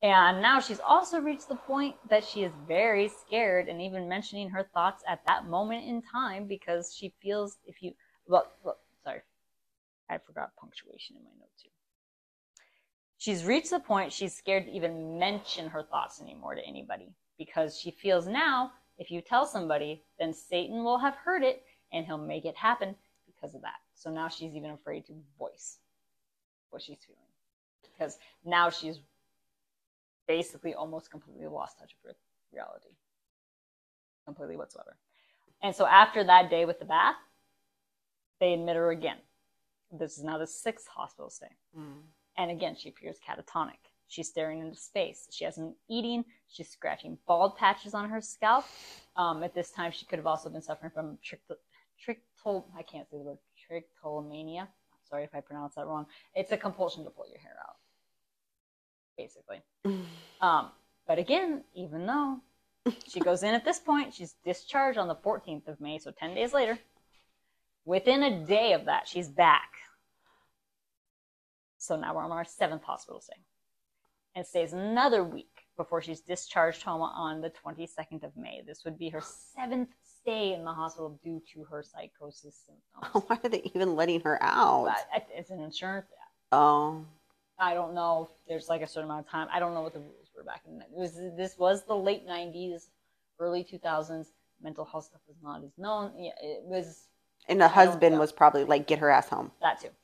And now she's also reached the point that she is very scared and even mentioning her thoughts at that moment in time because she feels if you, well, well sorry, I forgot punctuation in my notes. She's reached the point she's scared to even mention her thoughts anymore to anybody because she feels now if you tell somebody, then Satan will have heard it and he'll make it happen because of that. So now she's even afraid to voice what she's feeling because now she's basically almost completely lost touch with reality. Completely whatsoever. And so after that day with the bath, they admit her again. This is now the sixth hospital stay. Mm. And again, she appears catatonic. She's staring into space. She hasn't been eating. She's scratching bald patches on her scalp. Um, at this time, she could have also been suffering from trichto I can't say the word, trichotillomania. Sorry if I pronounce that wrong. It's a compulsion to pull your hair out, basically. Um, but again, even though she goes in at this point, she's discharged on the 14th of May, so 10 days later. Within a day of that, she's back. So now we're on our seventh hospital stay. And stays another week before she's discharged home on the 22nd of May. This would be her seventh stay in the hospital due to her psychosis symptoms. Why are they even letting her out? But it's an insurance Oh, I don't know. If there's like a certain amount of time. I don't know what the rules were back then. It was this was the late '90s, early 2000s. Mental health stuff was not as known. Yeah, it was. And the husband was probably like, "Get her ass home." That too.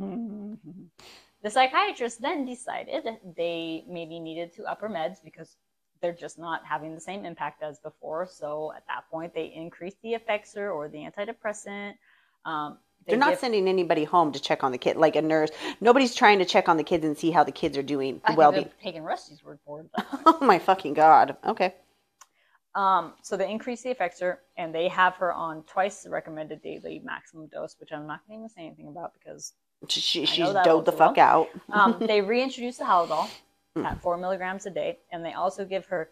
Mm-hmm. The psychiatrist then decided they maybe needed to upper meds because they're just not having the same impact as before. So at that point, they increased the Effexor or the antidepressant. Um, they are not give, sending anybody home to check on the kid, like a nurse. Nobody's trying to check on the kids and see how the kids are doing. well being. Taking Rusty's word for it. oh my fucking god. Okay. Um, so they increase the Effexor and they have her on twice the recommended daily maximum dose, which I'm not going to say anything about because she, she's doped the fuck out. um, they reintroduce the Haldol hmm. at four milligrams a day, and they also give her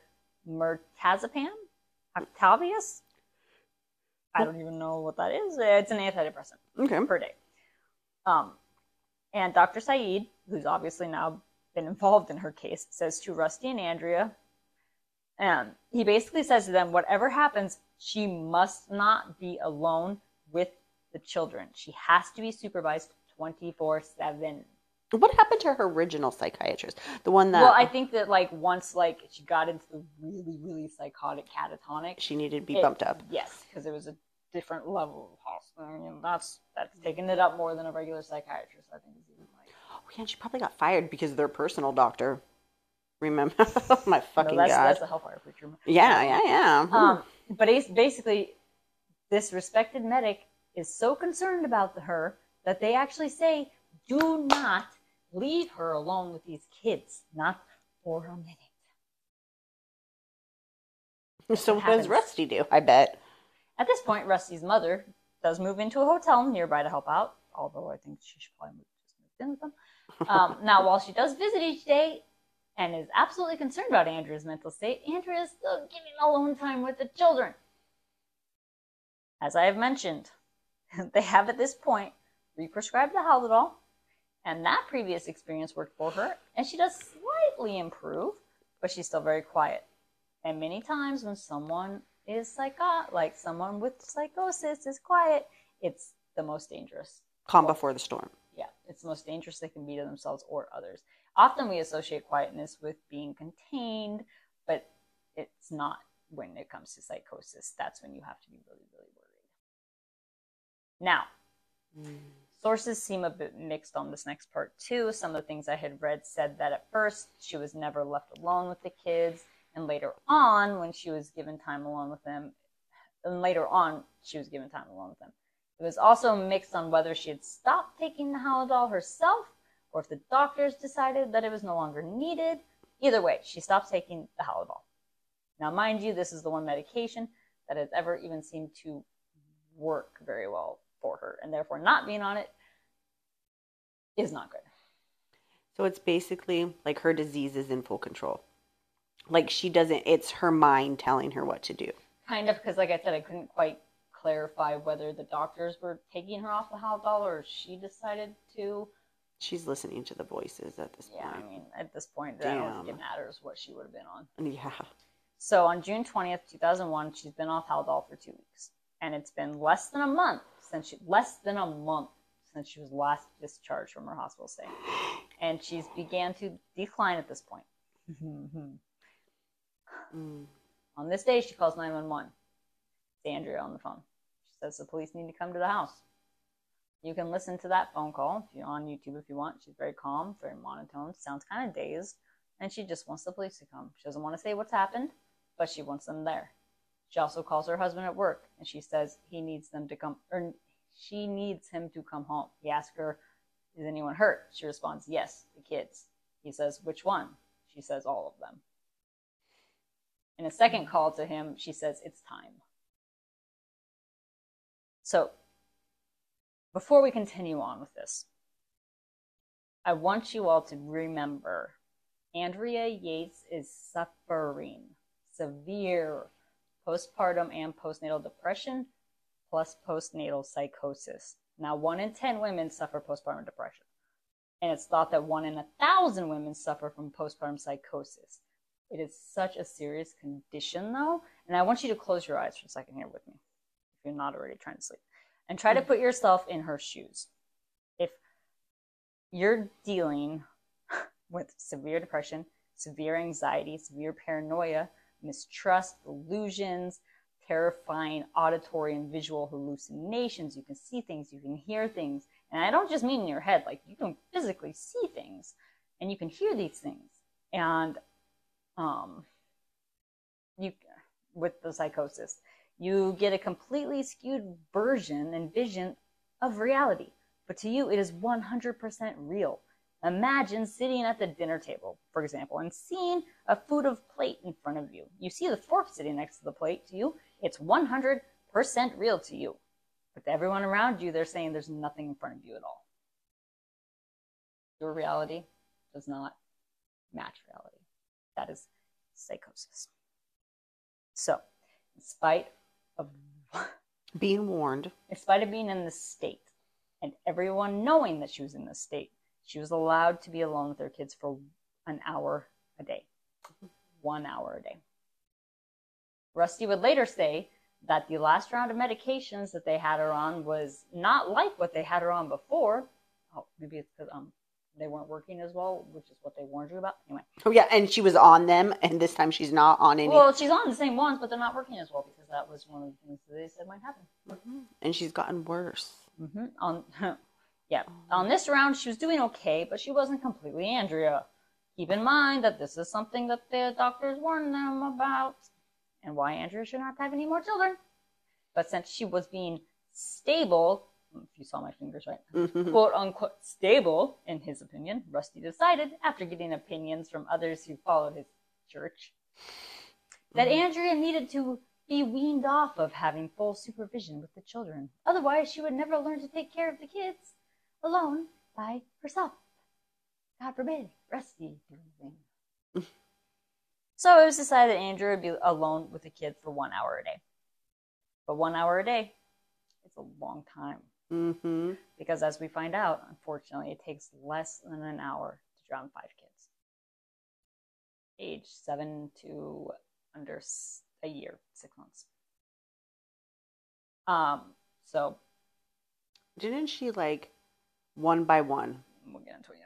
mirtazapine, Octavius. I don't even know what that is. It's an antidepressant okay. per day. Um, and Dr. Saeed, who's obviously now been involved in her case, says to Rusty and Andrea, and he basically says to them, whatever happens, she must not be alone with the children. She has to be supervised 24 7. What happened to her original psychiatrist? The one that. Well, I think that, like, once, like, she got into the really, really psychotic catatonic, she needed to be it, bumped up. Yes, because it was a different level of hospital. I mean, that's that's taking it up more than a regular psychiatrist. I think is even like. Oh yeah, she probably got fired because of their personal doctor. Remember? oh, my fucking no, that's, god. That's a hellfire preacher. Yeah, yeah, yeah. Um, but basically, this respected medic is so concerned about her that they actually say, "Do not leave her alone with these kids, not for a minute." so what does Rusty do? I bet. At this point, Rusty's mother does move into a hotel nearby to help out, although I think she should probably just move in with them. Um, now, while she does visit each day and is absolutely concerned about Andrea's mental state, Andrea is still getting alone time with the children. As I have mentioned, they have at this point re-prescribed the Haldol, and that previous experience worked for her, and she does slightly improve, but she's still very quiet. And many times when someone is psycho, like someone with psychosis is quiet, it's the most dangerous. Calm before the storm. Yeah, it's the most dangerous they can be to themselves or others. Often we associate quietness with being contained, but it's not when it comes to psychosis. That's when you have to be really, really worried. Now, mm. Sources seem a bit mixed on this next part too. Some of the things I had read said that at first she was never left alone with the kids, and later on, when she was given time alone with them, and later on, she was given time alone with them. It was also mixed on whether she had stopped taking the Haldol herself or if the doctors decided that it was no longer needed. Either way, she stopped taking the Haldol. Now, mind you, this is the one medication that has ever even seemed to work very well for her, and therefore not being on it is not good. So it's basically like her disease is in full control. Like she doesn't, it's her mind telling her what to do. Kind of, because like I said, I couldn't quite clarify whether the doctors were taking her off the Haldol or she decided to. She's listening to the voices at this yeah, point. I mean, at this point, Damn. I don't think it matters what she would have been on. Yeah. So on June 20th, 2001, she's been off Haldol for two weeks. And it's been less than a month since she, less than a month since she was last discharged from her hospital stay. And she's began to decline at this point. mm. On this day, she calls 911. It's Andrea on the phone. She says the police need to come to the house. You can listen to that phone call if you're on YouTube if you want. She's very calm, very monotone, sounds kind of dazed, and she just wants the police to come. She doesn't want to say what's happened, but she wants them there. She also calls her husband at work, and she says he needs them to come, or she needs him to come home. He asks her, "Is anyone hurt?" She responds, "Yes, the kids." He says, "Which one?" She says, "All of them." In a second call to him, she says, "It's time." So before we continue on with this, I want you all to remember Andrea Yates is suffering severe postpartum and postnatal depression plus postnatal psychosis. Now, one in 10 women suffer postpartum depression. And it's thought that one in a thousand women suffer from postpartum psychosis. It is such a serious condition, though. And I want you to close your eyes for a second here with me, if you're not already trying to sleep and try to put yourself in her shoes. If you're dealing with severe depression, severe anxiety, severe paranoia, mistrust, illusions, terrifying auditory and visual hallucinations. You can see things, you can hear things. And I don't just mean in your head, like you can physically see things and you can hear these things. And um, you, with the psychosis, you get a completely skewed version and vision of reality. But to you, it is 100% real. Imagine sitting at the dinner table, for example, and seeing a food of plate in front of you. You see the fork sitting next to the plate to you. It's 100% real to you. But to everyone around you, they're saying there's nothing in front of you at all. Your reality does not match reality. That is psychosis. So, in spite of being warned, in spite of being in this state, and everyone knowing that she was in this state, she was allowed to be alone with her kids for an hour a day. One hour a day. Rusty would later say that the last round of medications that they had her on was not like what they had her on before. Oh, maybe it's because um they weren't working as well, which is what they warned you about. Anyway. Oh yeah, and she was on them, and this time she's not on any. Well, she's on the same ones, but they're not working as well because that was one of the things that they said might happen. Mm-hmm. And she's gotten worse. Mm-hmm. On, yeah, on this round she was doing okay, but she wasn't completely Andrea. Keep in mind that this is something that the doctors warned them about, and why Andrea should not have any more children. But since she was being stable, if you saw my fingers right, mm-hmm. quote unquote stable, in his opinion, Rusty decided, after getting opinions from others who followed his church, that mm-hmm. Andrea needed to be weaned off of having full supervision with the children. Otherwise, she would never learn to take care of the kids alone by herself. God forbid, Rusty do anything. so it was decided that Andrea would be alone with the kids for one hour a day. But one hour a day, it's a long time. Mm-hmm. Because as we find out, unfortunately, it takes less than an hour to drown five kids. Age seven to under a year, six months. Um, so. Didn't she like one by one? We'll get into it.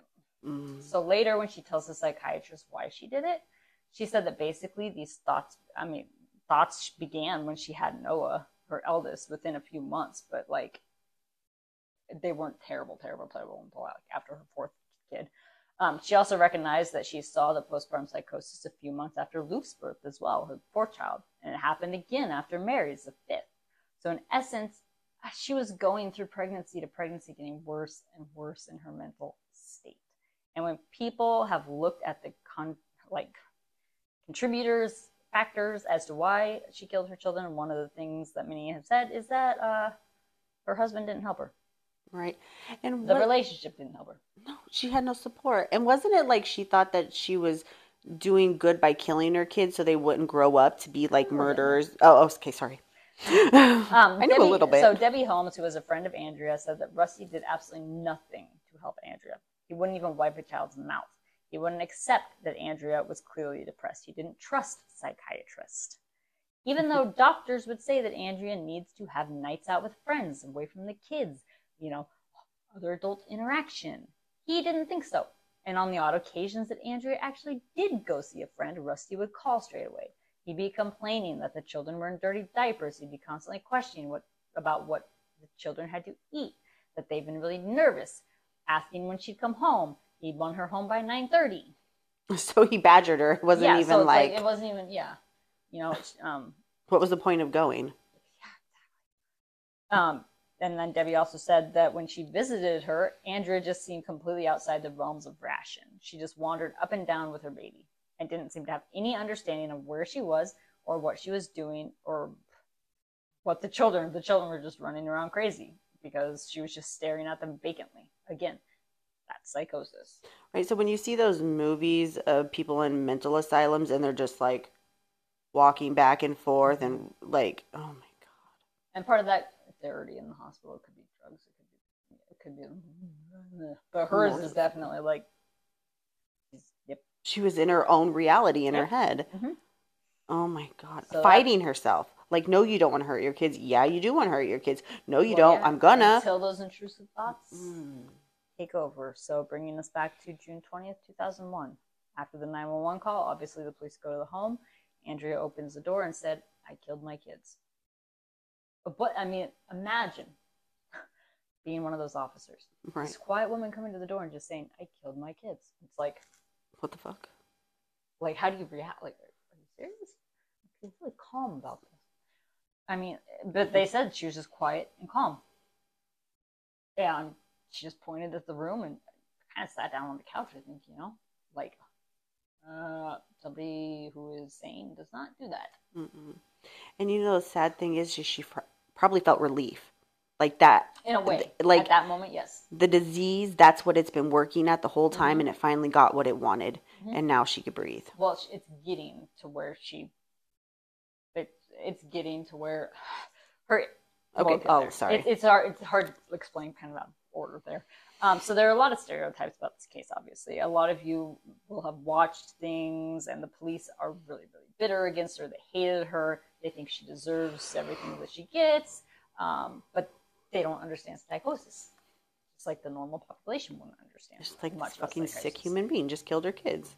Mm. So later, when she tells the psychiatrist why she did it, she said that basically these thoughts, I mean, thoughts began when she had Noah, her eldest, within a few months, but like they weren't terrible, terrible, terrible until like after her fourth kid. Um, she also recognized that she saw the postpartum psychosis a few months after Luke's birth as well, her fourth child, and it happened again after Mary's, the fifth. So in essence, she was going through pregnancy to pregnancy, getting worse and worse in her mental state. And when people have looked at the con- like contributors, factors as to why she killed her children, one of the things that many have said is that uh, her husband didn't help her. Right. And the what, relationship didn't help her. No, she had no support. And wasn't it like she thought that she was doing good by killing her kids so they wouldn't grow up to be like murderers? Oh, okay, sorry. um, I knew Debbie, a little bit. So Debbie Holmes, who was a friend of Andrea, said that Rusty did absolutely nothing to help Andrea. He wouldn't even wipe a child's mouth. He wouldn't accept that Andrea was clearly depressed. He didn't trust psychiatrists. Even though doctors would say that Andrea needs to have nights out with friends away from the kids, you know, other adult interaction. He didn't think so. And on the odd occasions that Andrea actually did go see a friend, Rusty would call straight away. He'd be complaining that the children were in dirty diapers. He'd be constantly questioning what about what the children had to eat, that they've been really nervous, asking when she'd come home. He'd want her home by 9.30. So he badgered her. It wasn't yeah, even so like... like... It wasn't even, yeah. You know, um... What was the point of going? Um, and then Debbie also said that when she visited her, Andrea just seemed completely outside the realms of ration. She just wandered up and down with her baby and didn't seem to have any understanding of where she was or what she was doing or what the children, the children were just running around crazy because she was just staring at them vacantly. Again, that's psychosis. Right. So when you see those movies of people in mental asylums and they're just like walking back and forth and like, oh my God. And part of that if they're already in the hospital. It could be drugs. It could be. It could be. But hers is definitely like. She was in her own reality in her head. Mm-hmm. Oh my god! So Fighting herself. Like, no, you don't want to hurt your kids. Yeah, you do want to hurt your kids. No, you well, don't. Yeah, I'm gonna. Until those intrusive thoughts mm. take over. So bringing us back to June 20th, 2001. After the 911 call, obviously the police go to the home. Andrea opens the door and said, I killed my kids. But I mean, imagine being one of those officers. Right. This quiet woman coming to the door and just saying, I killed my kids. It's like, What the fuck? like, how do you react? Like, are you serious? She's really calm about this. I mean, but they said she was just quiet and calm. And she just pointed at the room and kind of sat down on the couch, I think, you know? Like, uh, somebody who is sane does not do that. Mm-mm. And you know, the sad thing is, is she fr- probably felt relief, like that. In a way. Like at that moment, yes. the disease. That's what it's been working at the whole time, Mhm. and it finally got what it wanted, Mhm. and now she could breathe. Well, it's getting to where she. It, it's getting to where her. Okay, we'll oh, there. sorry. It, it's hard. It's hard to explain kind of that order there. Um, so there are a lot of stereotypes about this case. Obviously, a lot of you will have watched things, and the police are really, really bitter against her. They hated her. They think she deserves everything that she gets, um, but they don't understand psychosis. Just like the normal population wouldn't understand. Just like much this fucking sick psychosis. human being just killed her kids,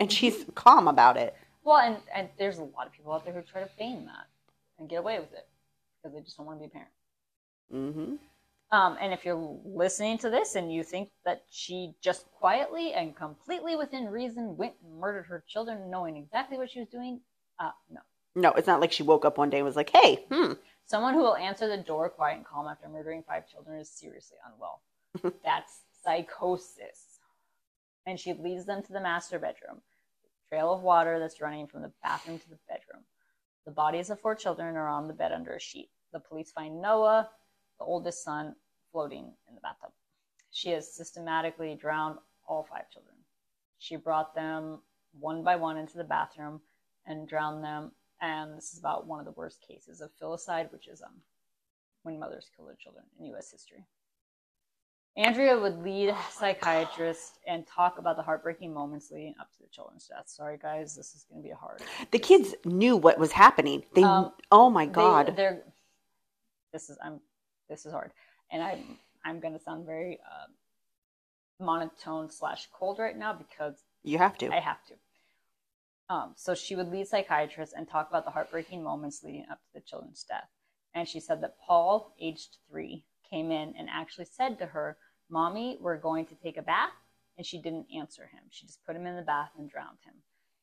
and she's calm about it. Well, and, and there's a lot of people out there who try to feign that and get away with it because they just don't want to be a parent. Mm-hmm. Um, and if you're listening to this and you think that she just quietly and completely within reason went and murdered her children, knowing exactly what she was doing, uh, no. No, it's not like she woke up one day and was like, "Hey, hmm, Someone who will answer the door quiet and calm after murdering five children is seriously unwell. That's psychosis. And she leads them to the master bedroom, trail of water that's running from the bathroom to the bedroom. The bodies of four children are on the bed under a sheet. The police find Noah, the oldest son, floating in the bathtub. She has systematically drowned all five children. She brought them one by one into the bathroom and drowned them. And this is about one of the worst cases of filicide, which is um, when mothers kill their children in U.S. history. Andrea would lead psychiatrists and talk about the heartbreaking moments leading up to the children's death. Sorry, guys, this is going to be a hard. the kids knew what was happening. They, Um, oh my They- god, they're this is I'm this is hard, and I'm I'm going to sound very uh, monotone slash cold right now because you have to." I have to. Um, so she would lead psychiatrists and talk about the heartbreaking moments leading up to the children's death. And she said that Paul, aged three, came in and actually said to her, Mommy, we're going to take a bath. And she didn't answer him. She just put him in the bath and drowned him.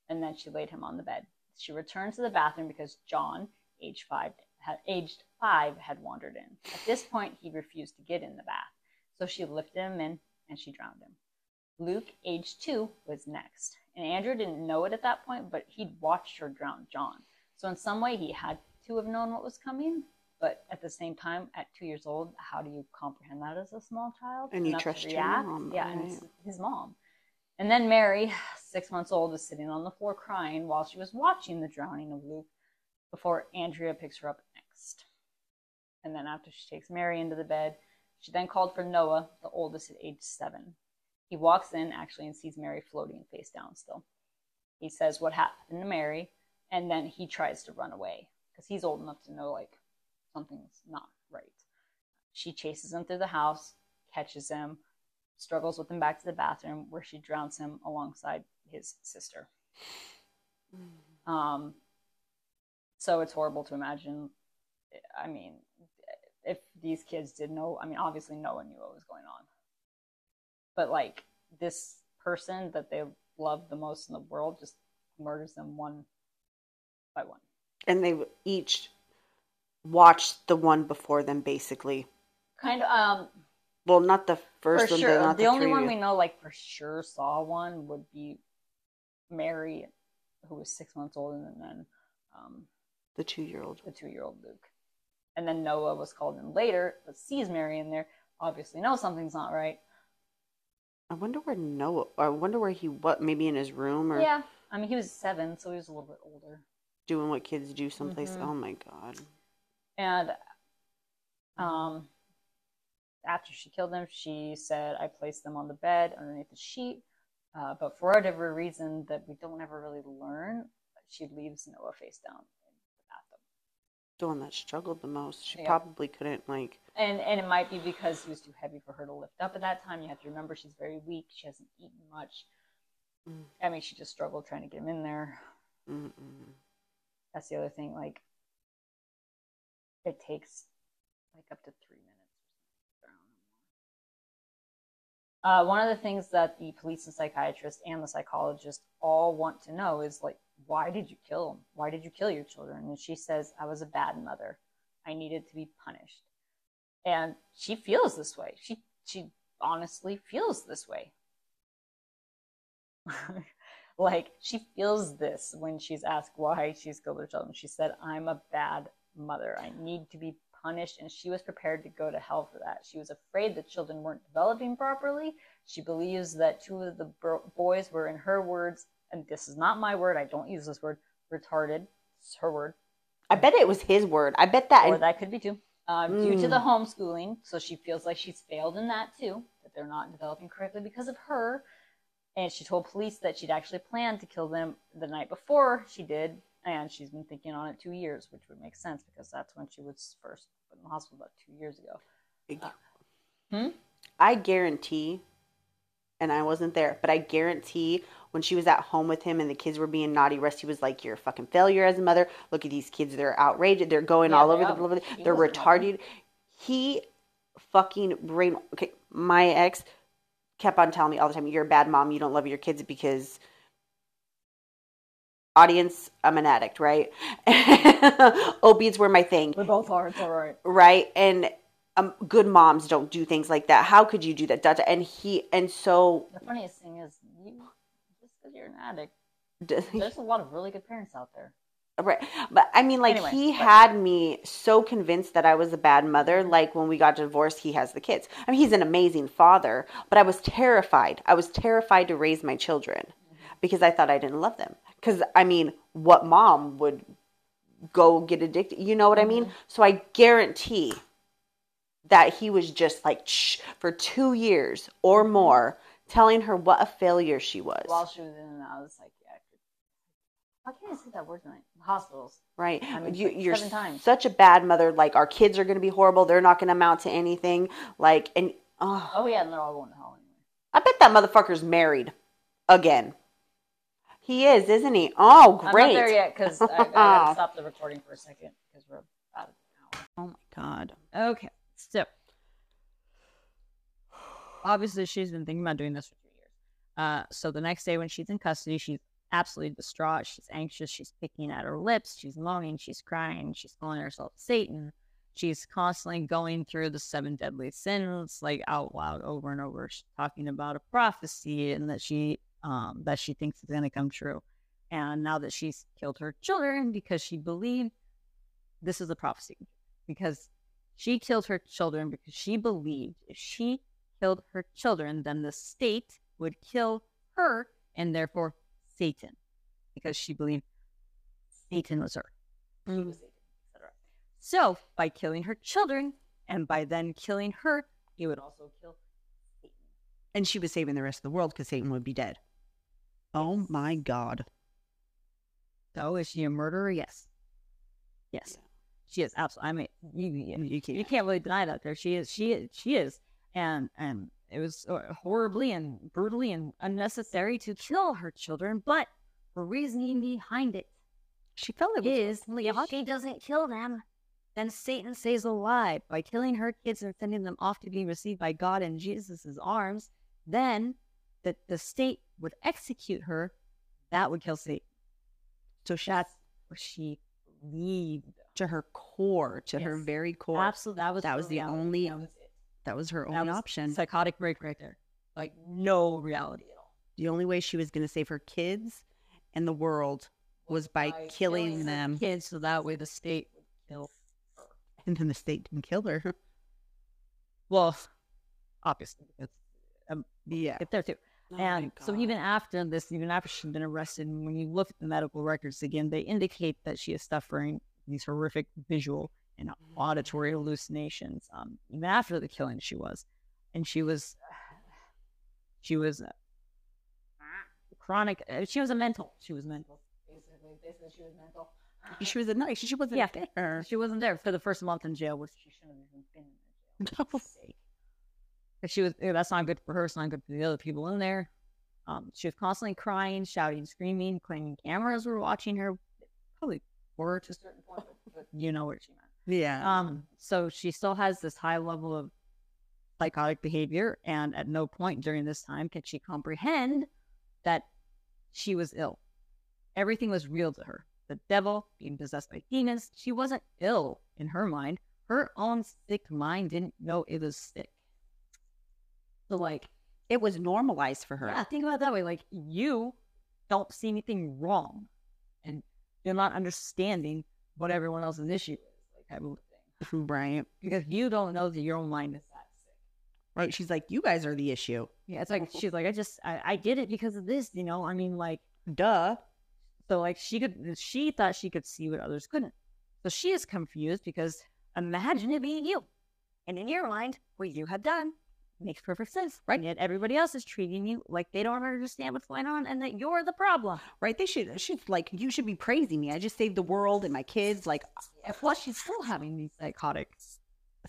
And then she laid him on the bed. She returned to the bathroom because John, five, aged five, had wandered in. At this point, he refused to get in the bath. So she lifted him in and she drowned him. Luke, age two, was next. And Andrea didn't know it at that point, but he'd watched her drown John. So in some way, he had to have known what was coming. But at the same time, at two years old, how do you comprehend that as a small child? And you trust your mom, Yeah, and right. it's his mom. And then Mary, six months old, was sitting on the floor crying while she was watching the drowning of Luke before Andrea picks her up next. And then after she takes Mary into the bed, she then called for Noah, the oldest at age seven. He walks in actually and sees Mary floating face down still. He says what happened to Mary, and then he tries to run away because he's old enough to know like something's not right. She chases him through the house, catches him, struggles with him back to the bathroom where she drowns him alongside his sister. Um, so it's horrible to imagine. I mean, if these kids did know, I mean, obviously no one knew what was going on. But like this person that they love the most in the world just murders them one by one. and they each watch the one before them, basically. Kind of, um, Well, not the first for one, sure. but not the, the, only one we know, like for sure, saw one would be Mary, who was six months old, and then um, the two-year-old. the two-year-old Luke. And then Noah was called in later, but sees Mary in there. Obviously, knows something's not right. I wonder where Noah. I wonder where he. What? Maybe in his room or Yeah, I mean, he was seven, so he was a little bit older. doing what kids do someplace. Mhm. Oh my god. And um, after she killed them, she said, "I placed them on the bed underneath the sheet." Uh, but for whatever reason that we don't ever really learn, she leaves Noah face down the one that struggled the most. She Yeah. probably couldn't like. and and it might be because he was too heavy for her to lift up at that time. You have to remember she's very weak. She hasn't eaten much. Mm. I mean, she just struggled trying to get him in there. Mm-mm. That's the other thing. Like, it takes like up to three minutes. Uh, one of the things that the police and psychiatrist and the psychologist all want to know is like, why did you kill him? Why did you kill your children? And she says, I was a bad mother. I needed to be punished. And she feels this way. She she honestly feels this way. like she feels this when she's asked why she's killed her children. She said, "I'm a bad mother. I need to be punished." And she was prepared to go to hell for that. She was afraid the children weren't developing properly. She believes that two of the boys were, in her words, and this is not my word. I don't use this word. Retarded. It's her word I bet it was his word. I bet that. or that could be too. Uh, Due to Mm. the homeschooling, so she feels like she's failed in that too, that they're not developing correctly because of her. And she told police that she'd actually planned to kill them the night before she did, and she's been thinking on it two years, which would make sense because that's when she was first put in the hospital about two years ago. Hmm? I guarantee, and I wasn't there, but I guarantee when she was at home with him and the kids were being naughty, Rusty was like, "You're a fucking failure as a mother. Look at these kids; they're outraged. They're going Yeah, all over the. He They're retarded." He fucking brain. Okay, my ex kept on telling me all the time, "You're a bad mom. You don't love your kids because." Audience, I'm an addict, right? Opiates were my thing We both are. It's all right. right and um, good moms don't do things like that. How could you do that Da- da- and he and so The funniest thing is, you, just because you're an addict, there's a lot of really good parents out there. right. But i mean like Anyway, he but- had me so convinced that i was a bad mother like when we got divorced he has the kids. I mean he's an amazing father but i was terrified. I was terrified to raise my children because i thought i didn't love them. Because i mean what mom would go get addicted? You know what i mean? Mhm. so i guarantee that he was just like shh, for two years or mm-hmm. more telling her what a failure she was While she was in and out of the psychiatric. Why can't I say that word tonight? Hospitals. right I mean, you, you're seven times. such a bad mother like our kids are going to be horrible they're not going to amount to anything like and oh, Oh yeah, and they're all going to hell anyway. i bet that motherfucker's married again he is isn't he oh great I'm not there yet because I, I gotta stop the recording for a second because we're about an hour. oh my god Okay, so obviously she's been thinking about doing this for two years. Uh, so the next day when she's in custody, she's absolutely distraught. She's anxious. She's picking at her lips. She's moaning. She's crying. She's calling herself Satan. She's constantly going through the seven deadly sins, like out loud over and over. She's talking about a prophecy and that she um, that she thinks is going to come true. And now that she's killed her children because she believed this is a prophecy, because she killed her children because she believed if she killed her children, then the state would kill her and therefore Satan, because she believed Satan was her. She was Satan, etc. So by killing her children and by then killing her, he would also kill Satan. and she was saving the rest of the world because satan would be dead oh my god So is she a murderer? Yes. Yes. She is absolutely. I mean, you, you, you, can't, you can't really deny that. There, she is. She is. She is. And and it was uh, horribly and brutally and unnecessary to kill her children, but the reasoning behind it she felt it was is if she doesn't kill them, then Satan stays alive by killing her kids and sending them off to be received by God in Jesus' arms. Then that the state would execute her. That would kill Satan. so she That's what she believed. To her core to her very core Absolutely, that was That her was the reality. only- That was that was her That only was option Psychotic break right there. Like no reality at all. the only way she was going to save her kids and the world was by, killing, her them kids, so that way the state would kill her. and then the state didn't kill her Well, obviously, it's um, yeah get there too. and so even after this, even after she's been arrested, and when you look at the medical records again, they indicate that she is suffering these horrific visual and auditory hallucinations. Um, even after the killing, she was, and she was, she was uh, chronic. uh, She was a mental. She was mental. Basically, basically, she was mental. She was a nice. She wasn't Yeah. there. She wasn't there for the first month in jail, which she shouldn't have even been in jail. No. She was, that's not good for her. It's not good for the other people in there. Um, she was constantly crying, shouting, screaming, claiming cameras were watching her. Probably were to a certain point, but you know what she meant. Yeah. Um, so she still has this high level of psychotic behavior, and at no point during this time can she comprehend that she was ill. Everything was real to her. The devil, being possessed by demons, she wasn't ill in her mind. Her own sick mind didn't know it was sick. So, like, it was normalized for her. yeah, think about it that way. Like, you don't see anything wrong, and you're not understanding what everyone else's issue is, like type of thing Right. because you don't know that your own mind is that sick. Right. She's like, you guys are the issue. Yeah, it's like she's like, I just I, I did it because of this, you know. I mean, like, Duh. so like she could she thought she could see what others couldn't. So she is confused because imagine it being you, and in your mind, what you have done makes perfect sense, right? And yet everybody else is treating you like they don't understand what's going on and that you're the problem. Right. They should. Should like you should be praising me. I just saved the world and my kids. Like plus, she's still having these psychotic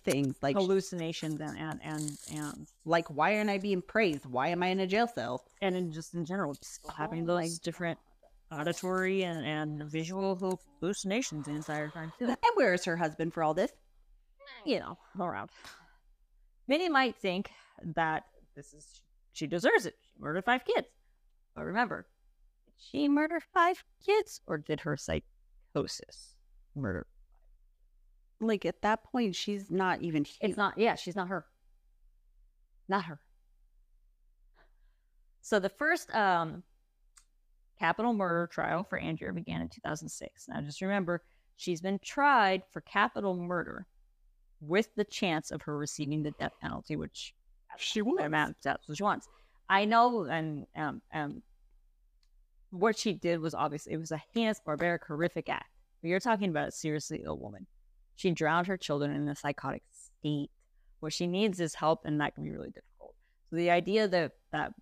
things. Like hallucinations and and and and like why aren't I being praised? Why am I in a jail cell? and in just in general, just having the like different auditory and, and visual hallucinations the entire time too. And where is her husband for all this? You know, around. Many might think that this is she deserves it. She murdered five kids. But remember, did she murder five kids or did her psychosis murder? Like at that point, she's not even. It's not yeah, she's not her. Not her. So the first um capital murder trial for Andrea began in 2006. Now just remember, she's been tried for capital murder with the chance of her receiving the death penalty, which She amount that's what she wants. I know, and um, um, what she did was obviously it was a heinous, barbaric, horrific act. But you're talking about a seriously ill woman. She drowned her children in a psychotic state. What she needs is help, and that can be really difficult. So the idea that that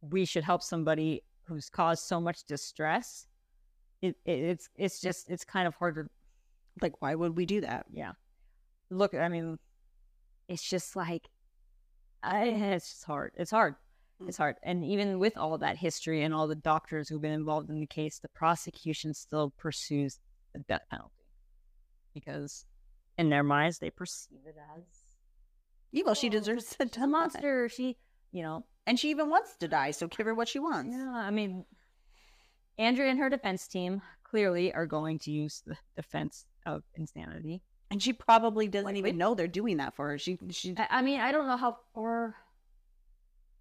we should help somebody who's caused so much distress, it, it it's it's just it's kind of hard to Like, why would we do that? yeah. Look, I mean, it's just like, I, it's just hard. It's hard. Mm. It's hard. And even with all that history and all the doctors who've been involved in the case, the prosecution still pursues the death penalty because, in their minds, they perceive it as evil. she "Oh, deserves a die. monster. She, you know, and she even wants to die. So give her what she wants. yeah. I mean, Andrea and her defense team clearly are going to use the defense of insanity. And she probably doesn't even know they're doing that for her. She she I, I mean, I don't know how far.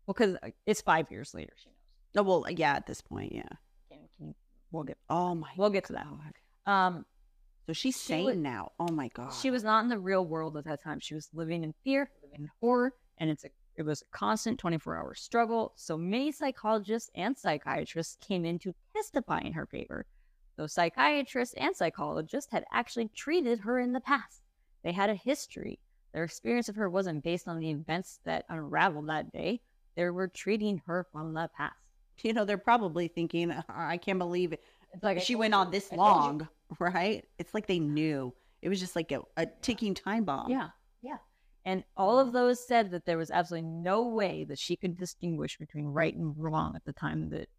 Well, because it's five years later. She knows. oh well yeah at this point yeah. Can, can, we'll get Oh my. we'll get to that. Um, So she's She sane wa- now. Oh my god. she was not in the real world at that time. She was living in fear, living in horror, and it's a it was a constant twenty four hour struggle. So many psychologists and psychiatrists came in to testify in her favor. Those psychiatrists and psychologists had actually treated her in the past. They had a history. Their experience of her wasn't based on the events that unraveled that day. They were treating her from the past. You know they're probably thinking, "Uh, I can't believe it. It's like she went on this I told you. long, right? It's like they knew. It was just like a, a ticking time bomb. Yeah, yeah. And all of those said that there was absolutely no way that she could distinguish between right and wrong at the time that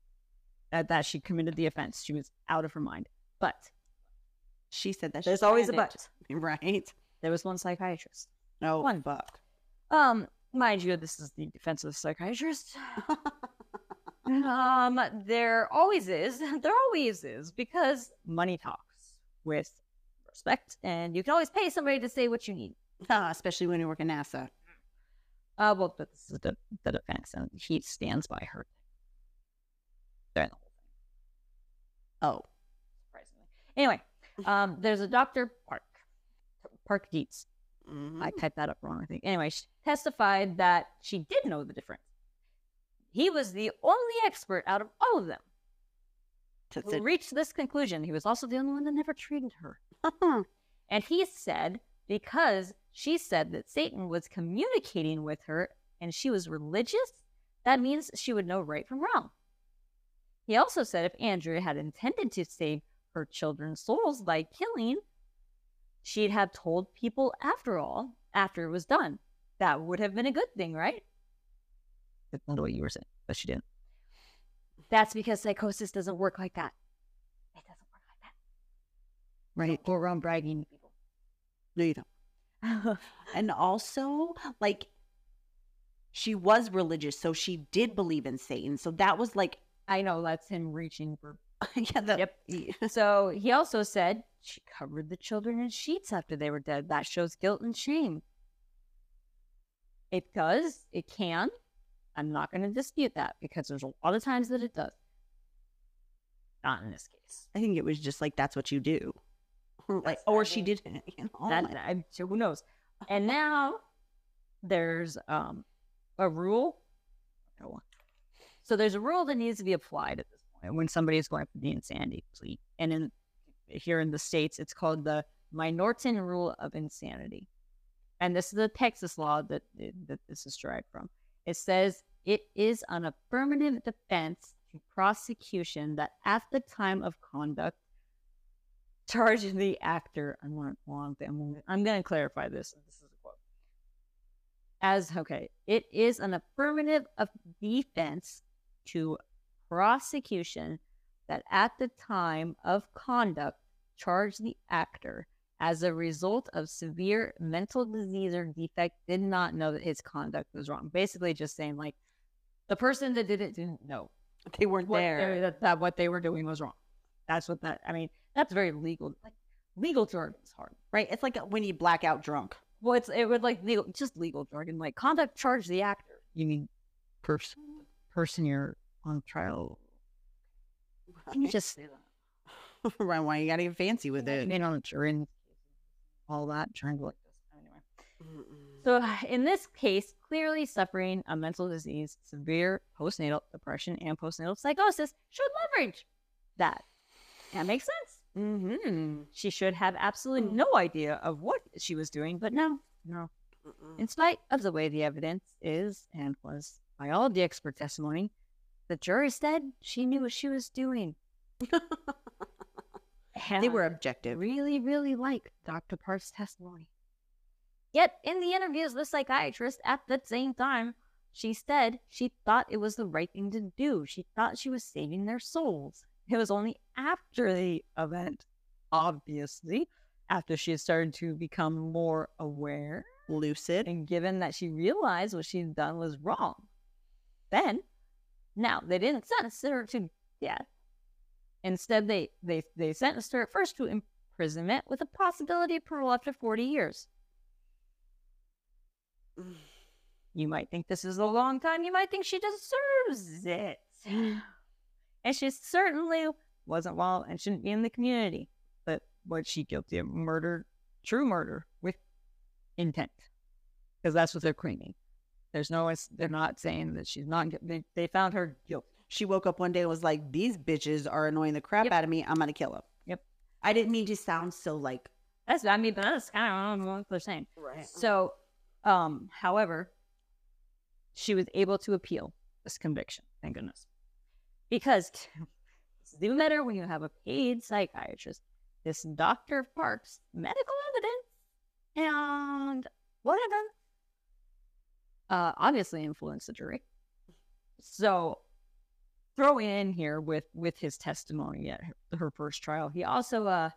that, that she committed the offense. She was out of her mind. But She said that. there's always a but. right? There was one psychiatrist. No One. fuck. Um, mind you, this is the defense of the psychiatrist. um, there always is. There always is because money talks with respect, and you can always pay somebody to say what you need. Ah, especially when you work at NASA. Uh, well, but this is the, the defense, and he stands by her during the whole thing, Oh, surprisingly. Anyway, um, there's a Dr. Park, Park Dietz. mhm. I typed that up wrong, I think. Anyway, she testified that she did know the difference. He was the only expert out of all of them To- who reached this conclusion. He was also the only one that never treated her. And he said because she said that Satan was communicating with her and she was religious, that means she would know right from wrong. He also said if Andrea had intended to save her children's souls by killing, she'd have told people after all, after it was done. That would have been a good thing, right? That's not what you were saying, but she didn't. That's because psychosis doesn't work like that. It doesn't work like that. Right. Go around bragging to people. No, you don't. And also, like, she was religious, so she did believe in Satan. So that was like, I know that's him reaching for. yeah, the, Yep. So he also said she covered the children in sheets after they were dead. That shows guilt and shame. It does. It can. I'm not going to dispute that because there's a lot of times that it does. Not in this case. I think it was just like that's what you do. Like, That's- or she did. You know, that I, so who knows? And now there's um a rule. So there's a rule that needs to be applied at this point when somebody is going for the insanity plea. And in here in the states, it's called the M'Naghten Rule of Insanity. And this is the Texas law that that this is derived from. It says it is an affirmative defense to prosecution that at the time of conduct charging the actor. Going to I'm going to clarify this. This is a quote. As okay, it is an affirmative of defense to prosecution that at the time of conduct charged the actor as a result of severe mental disease or defect did not know that his conduct was wrong. Basically, just saying like the person that did it didn't know they weren't what there. they- that, that what they were doing was wrong. That's what that. I mean, that's very legal. Like legal jargon is hard. Right? It's like when you black out drunk. Well, it's it would like legal, just legal jargon. Like conduct charge the actor. You mean person person you're on trial. Can you just say that? right? Why you gotta get fancy with it? The jury and all that trying to like this anyway. So in this case, clearly suffering a mental disease, severe postnatal depression, and postnatal psychosis should leverage that. That makes sense. Mm-hmm. She should have absolutely no idea of what she was doing, but no, no. In spite of the way the evidence is and was by all the expert testimony, the jury said she knew what she was doing. They were objective. really, really like Dr. Park's testimony. Yet, in the interviews with psychiatrist at the same time, she said she thought it was the right thing to do. She thought she was saving their souls. It was only after the event, obviously, after she had started to become more aware Lucid. and given that she realized what she'd done was wrong. Then, now they didn't sentence her to death. Instead, they they they sentenced her at first to imprisonment with a possibility of parole after forty years. You might think this is a long time. You might think she deserves it, and she certainly wasn't well and shouldn't be in the community. But was she guilty of murder, true murder with intent? because that's what they're claiming. There's no, they're not saying that she's not. They, they found her guilty. She woke up one day and was like, "These bitches are annoying the crap Yep. out of me. I'm gonna kill them." Yep. I didn't mean to sound so like. That's, I mean, but that's kind of what they're saying. Right. So, um, however, she was able to appeal this conviction. Thank goodness, because it's even better when you have a paid psychiatrist. This Doctor Parks medical evidence and whatever uh, obviously influenced the jury. So throw in here with with his testimony at her, her first trial. He also uh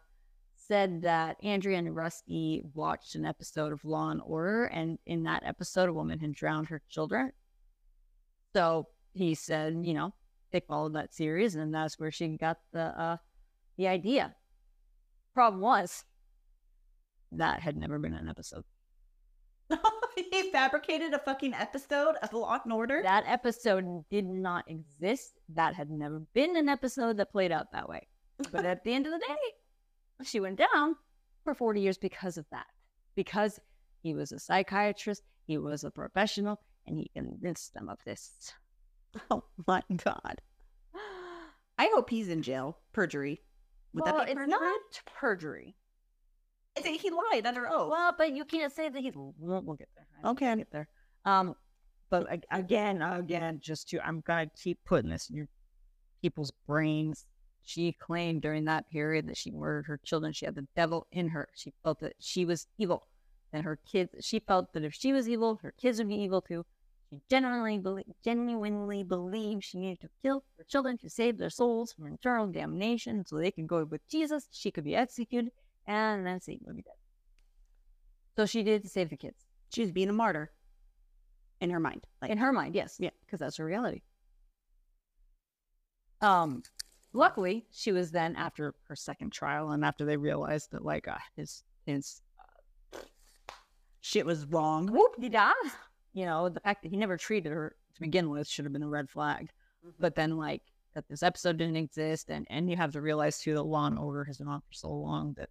said that Andrea and Rusty watched an episode of Law and Order, and in that episode, a woman had drowned her children. So he said, you know, they followed that series, and that's where she got the uh the idea. Problem was, that had never been an episode. he fabricated a fucking episode of Law and Order. That episode did not exist. That had never been an episode that played out that way. But at the end of the day, she went down for 40 years because of that. Because he was a psychiatrist, he was a professional, and he convinced them of this. Oh my god. I hope he's in jail. Perjury. Would well, that be it's perjury? not perjury. I he lied under oath. Well, but you can't say that he's. We'll, we'll get there. I Okay. we'll get there. Um, but again, again, just to I'm gonna keep putting this in your people's brains. She claimed during that period that she murdered her children. She had the devil in her. She felt that she was evil. And her kids, she felt that if she was evil, her kids would be evil too. She genuinely, belie- genuinely believed she needed to kill her children to save their souls from eternal damnation so they could go with Jesus. She could be executed, and then Satan would be dead. So she did to save the kids. She was being a martyr in her mind. Like In her mind, yes. Yeah. Because that's her reality. Um, luckily, she was then after her second trial, and after they realized that like uh, his his shit was wrong. whoop de da, you know, the fact that he never treated her to begin with should have been a red flag. But then like that this episode didn't exist, and and you have to realize too that Law and Order has been on for so long that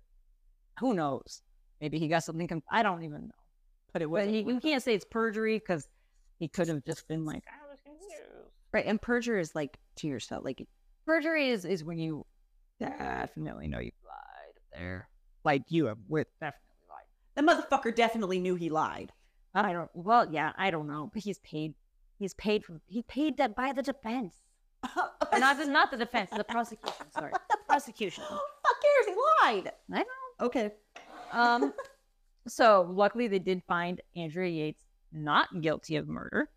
who knows, maybe he got something. Com- I don't even know. But it was But he, you can't say it's perjury because he could have just been like, I was confused. right. And perjury is like to yourself, like Perjury is, is when you definitely know you lied there. Like you have with definitely lied. the motherfucker definitely knew he lied. I don't. Well, yeah, I don't know, but he's paid. He's paid for. He paid that by the defense, and not the, not the defense, the prosecution. Sorry, the prosecution. Fuck cares? He lied. I know. Okay. Um. So luckily, they did find Andrea Yates not guilty of murder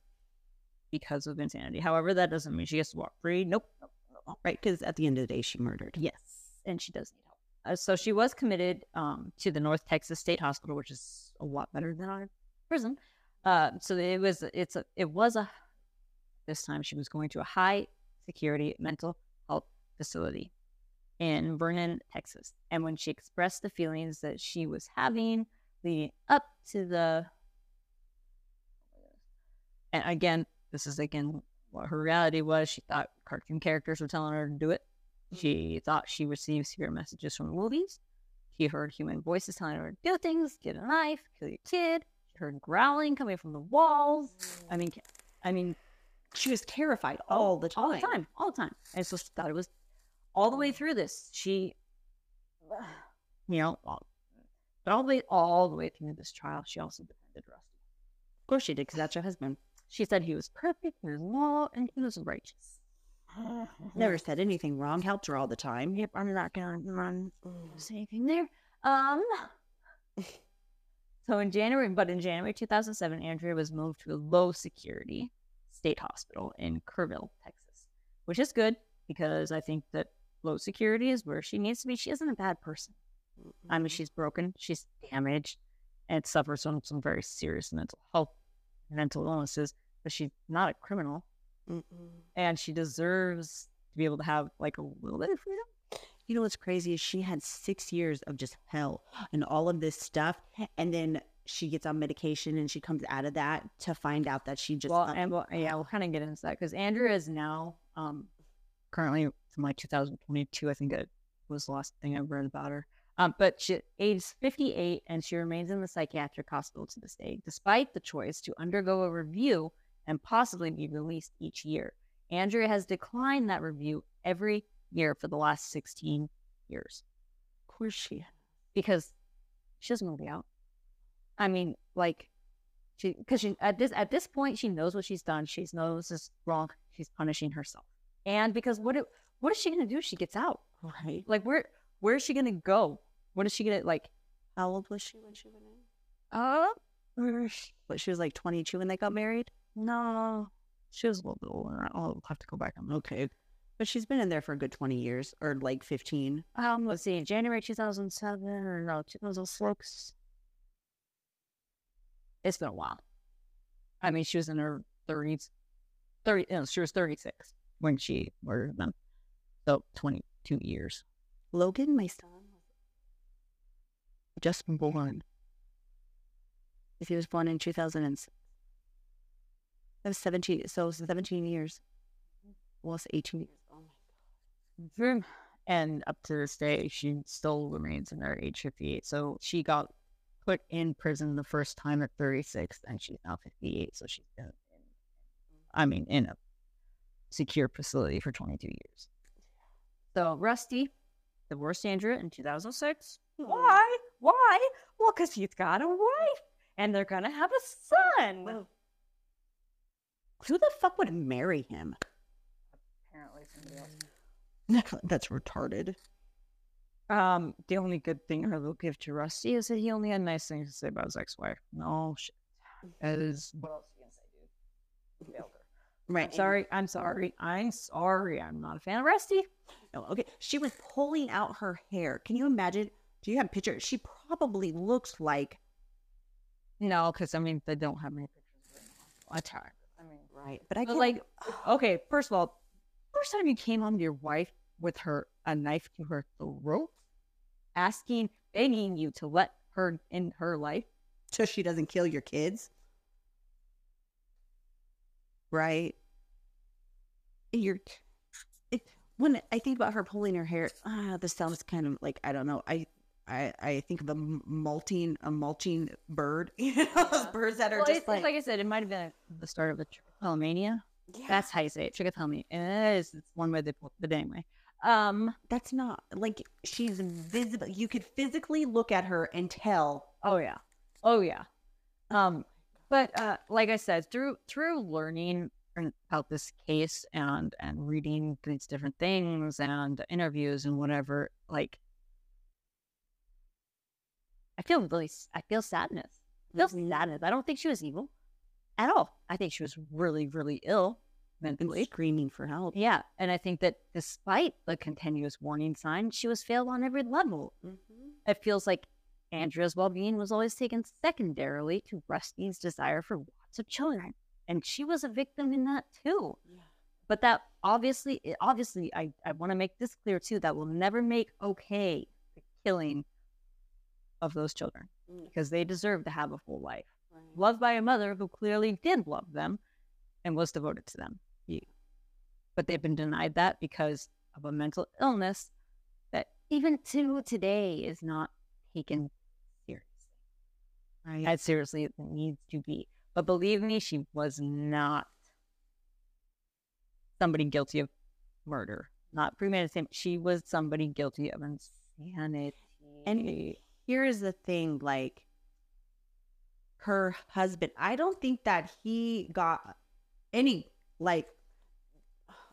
because of insanity. However, that doesn't mean she gets to walk free. Nope. nope, nope. Right, because at the end of the day, she murdered. Yes, and she does need help. Uh, so she was committed um, to the North Texas State Hospital, which is a lot better than our prison. Uh, so it was it's a it was a this time she was going to a high security mental health facility in Vernon, Texas. And when she expressed the feelings that she was having leading up to the and again, this is again what her reality was. She thought cartoon characters were telling her to do it. She thought she received secret messages from movies. She heard human voices telling her to do things, get a knife, kill your kid. She heard growling coming from the walls. I mean, I mean, She was terrified all the time. all the time, all the time. And so she thought it was all the way through this. She, you know, all, but all the way, all the way through this trial, she also defended Rusty. Of course she did, because that's her husband. She said he was perfect, he was moral, and he was righteous. Never said anything wrong. Helped her all the time. Yep, I'm not gonna run say anything there. Um. So in January, but in January 2007, Andrea was moved to a low security state hospital in Kerrville, Texas, which is good because I think that low security is where she needs to be. She isn't a bad person. I mean, she's broken, she's damaged, and suffers from some very serious mental health, mental illnesses, but she's not a criminal, and she deserves to be able to have like a little bit of freedom. You know what's crazy is she had six years of just hell and all of this stuff, and then she gets on medication and she comes out of that to find out that she just well, and well, yeah, we'll kind of get into that because Andrea is now um currently like 2022. I think it was the last thing I read about her. Um, but she age 58 and she remains in the psychiatric hospital to this day, despite the choice to undergo a review and possibly be released each year. Andrea has declined that review every year for the last 16 years of course she because she doesn't want to be out. I mean, like, she because she at this at this point she knows what she's done. She knows this is wrong. She's punishing herself, and because what it, what is she gonna do? if She gets out. right. Like where where is she gonna go? What is she gonna like? How old was she when she went in? Uh, But she was like twenty two when they got married. no, she was a little bit older. I'll have to go back on. Okay, but she's been in there for a good twenty years or like fifteen. Um, let's see, January two thousand seven or no, two thousand six. It's been a while. I mean, she was in her thirties, thirty. No, she was thirty six when she murdered them. So twenty two years. Logan, my son, just born. He was born in two thousand and six, that was seventeen. So it was seventeen years. Well, it's eighteen years. Oh my Mhm. And up to this day, she still remains in her age fifty eight. So she got put in prison the first time at thirty six, and she's now fifty eight. So she's been, in, I mean, in a secure facility for twenty two years. So Rusty divorced Andrea in 2006. Why? Why? Well, because he's got a wife and they're going to have a son. Well, Who the fuck would marry him? Apparently, somebody else. That's retarded. Um, the only good thing I will give to Rusty is that he only had nice things to say about his ex-wife. No shit. That is what else are you gonna say, dude? Failed her. Right. I'm sorry. I'm sorry. I'm sorry. I'm not a fan of Rusty. No, okay. She was pulling out her hair. Can you imagine? Do you have a picture? She probably looks like No, because I mean they don't have many pictures. Right now. I. I mean, right, but I but like, okay. First of all, first time you came home to your wife with her a knife to her throat, asking, begging you to let her in her life. so she doesn't kill your kids. Right. You're it, when I think about her pulling her hair, ah, this sounds kind of like I don't know. I I I think of a molting a mulching bird. You know, those birds that are Well, just like, like, I said, it might have been the start of the trichotillomania. yeah, That's how you say it, trichotillomania. It is. It's one way they put it anyway. Um. that's not like she's visible. You could physically look at her and tell. Oh yeah. Oh yeah. Um. But uh, like I said, through through learning about this case and and reading these different things and interviews and whatever, like I feel really, i feel sadness. I feel Mhm. sadness. I don't think she was evil at all. I think she was really, really ill and mentally. screaming for help. Yeah, and I think that despite the continuous warning signs, she was failed on every level. Mm-hmm. It feels like Andrea's well being was always taken secondarily to Rusty's desire for lots of children. And she was a victim in that too. Yeah. But that obviously, obviously, I, I want to make this clear too that will never make okay the killing of those children Mm. because they deserve to have a full life. Right. Loved by a mother who clearly did love them and was devoted to them. Yeah. But they've been denied that because of a mental illness that even to today is not taken seriously Right. as seriously as it needs to be. But believe me, she was not somebody guilty of murder, not premeditated. She was somebody guilty of insanity. And here's the thing like her husband i don't think that he got any like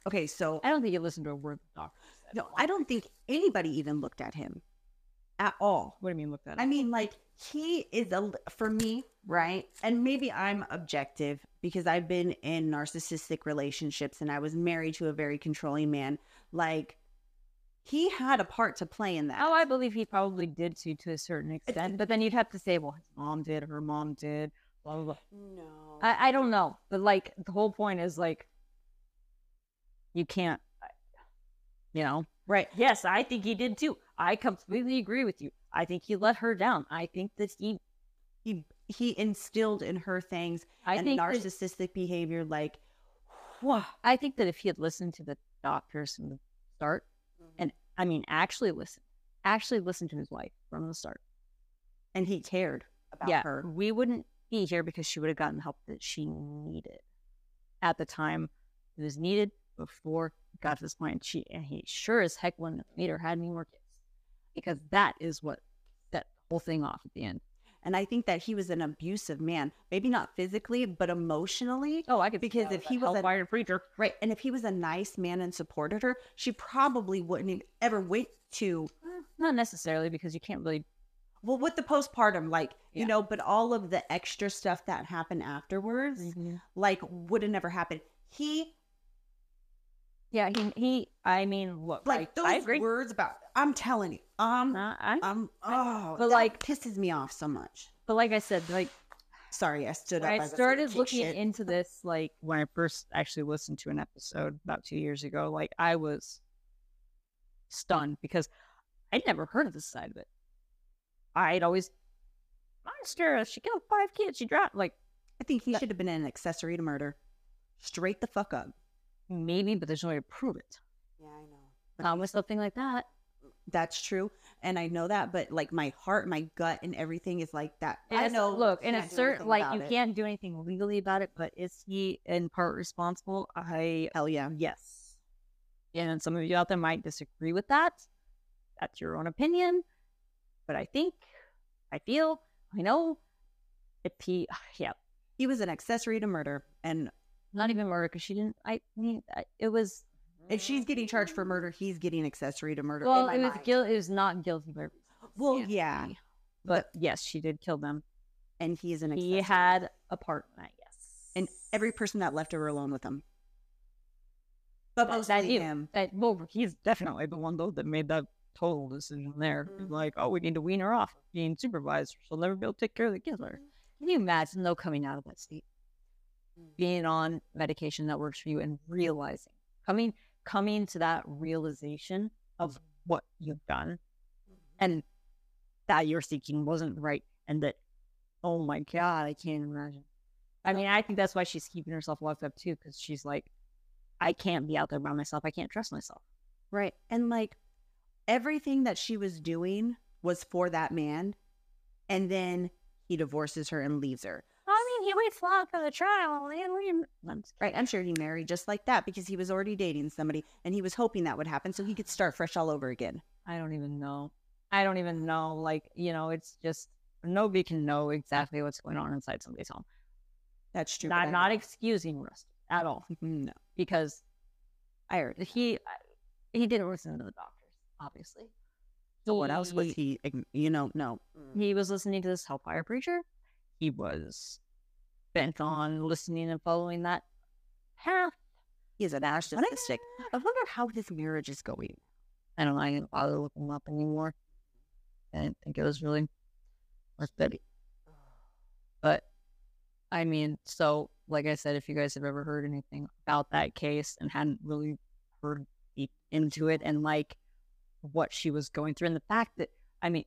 okay so I don't think you listened to a word the doctor said. no i don't think anybody even looked at him at all What do you mean look that i mean like he is a for me right and maybe i'm objective because i've been in narcissistic relationships and i was married to a very controlling man like he had a part to play in that Oh, I believe he probably did to to a certain extent, but then you'd have to say, well, his mom did, her mom did, blah blah blah. no I, I don't know, but like the whole point is like, you can't, you know. right Yes, I think he did too. I completely agree with you. I think he let her down. I think that he, he he instilled in her things I and think that- narcissistic behavior like I think that if he had listened to the doctors from the start, mm-hmm. and I mean actually listen, actually listen to his wife from the start. and he cared about yeah, her we wouldn't be here because she would have gotten help that she needed at the time it was needed before it got to this point. She and he sure as heck wouldn't have made her had any more kids because that is what the whole thing off at the end. and i think that he was an abusive man maybe not physically but emotionally Oh, I could Because if he was a- fired preacher, right and if he was a nice man and supported her she probably wouldn't have ever went to Eh, not necessarily because you can't really. well with the postpartum like you know but all of the extra stuff that happened afterwards like would have never happened he Yeah, he he. I mean, look, like I, those I agree. words about i'm telling you um Uh, I, am oh but, that like- pisses me off so much but like I said, like sorry i stood up I as if to started looking shit. into this, like when I first actually listened to an episode about two years ago, like I was stunned because I'd never heard of this side of it. I'd always monster. She killed five kids. She dropped like I think he That- should have been an accessory to murder. Straight the fuck up. Maybe, but there's no way to prove it. Yeah, I know. Not with something like that. That's true, and I know that. But like my heart, my gut, and everything is like that. And I know. Look, and it's certain like you it. can't do anything legally about it, but is he in part responsible? I Hell yeah. Yes. And some of you out there might disagree with that. That's your own opinion. But I think, I feel, I know, if he, yeah, He was an accessory to murder, and not mm-hmm. even murder because she didn't, I mean, it was, If she's mm-hmm. getting charged for murder, he's getting accessory to murder. Well, it was mind. guilt. It was not guilty by. Well, yeah, but yes, she did kill them. and he is an accessory. He had a part. Yes, and every person that left her alone with him. But that, mostly that him. that- well, he's definitely the one though that made that total decision there. Mhm. Like, oh, we need to wean her off being supervised. She'll never be able to take care of the kids. Mm-hmm. Can you imagine though coming out of that state. Being on medication that works for you, and realizing coming coming to that realization of mm-hmm. what you've done mm-hmm. and that you're seeking wasn't right, and that oh my god, I can't imagine. I mean, I think that's why she's keeping herself locked up too, because she's like, I can't be out there by myself. I can't trust myself. Right. And like everything that she was doing was for that man. And then he divorces her and leaves her. I mean, he waits long for the trial, and we. Right. I'm sure he married just like that because he was already dating somebody and he was hoping that would happen so he could start fresh all over again. I don't even know. I don't even know. Like, you know, it's just nobody can know exactly what's going on inside somebody's home. That's true. Not but not excusing Rusty at all mm-hmm, no. because I heard he he didn't listen to the doctors, obviously. So what else was he? You know, no. He was listening to this hellfire preacher. He was bent mm. on listening and following that path. He is a narcissistic. I wonder how his marriage is going. I don't know. I didn't bother looking him up anymore. I didn't think it was really worth it. But I mean, so like I said, if you guys have ever heard anything about that case and hadn't really heard deep into it and like what she was going through, and the fact that I mean,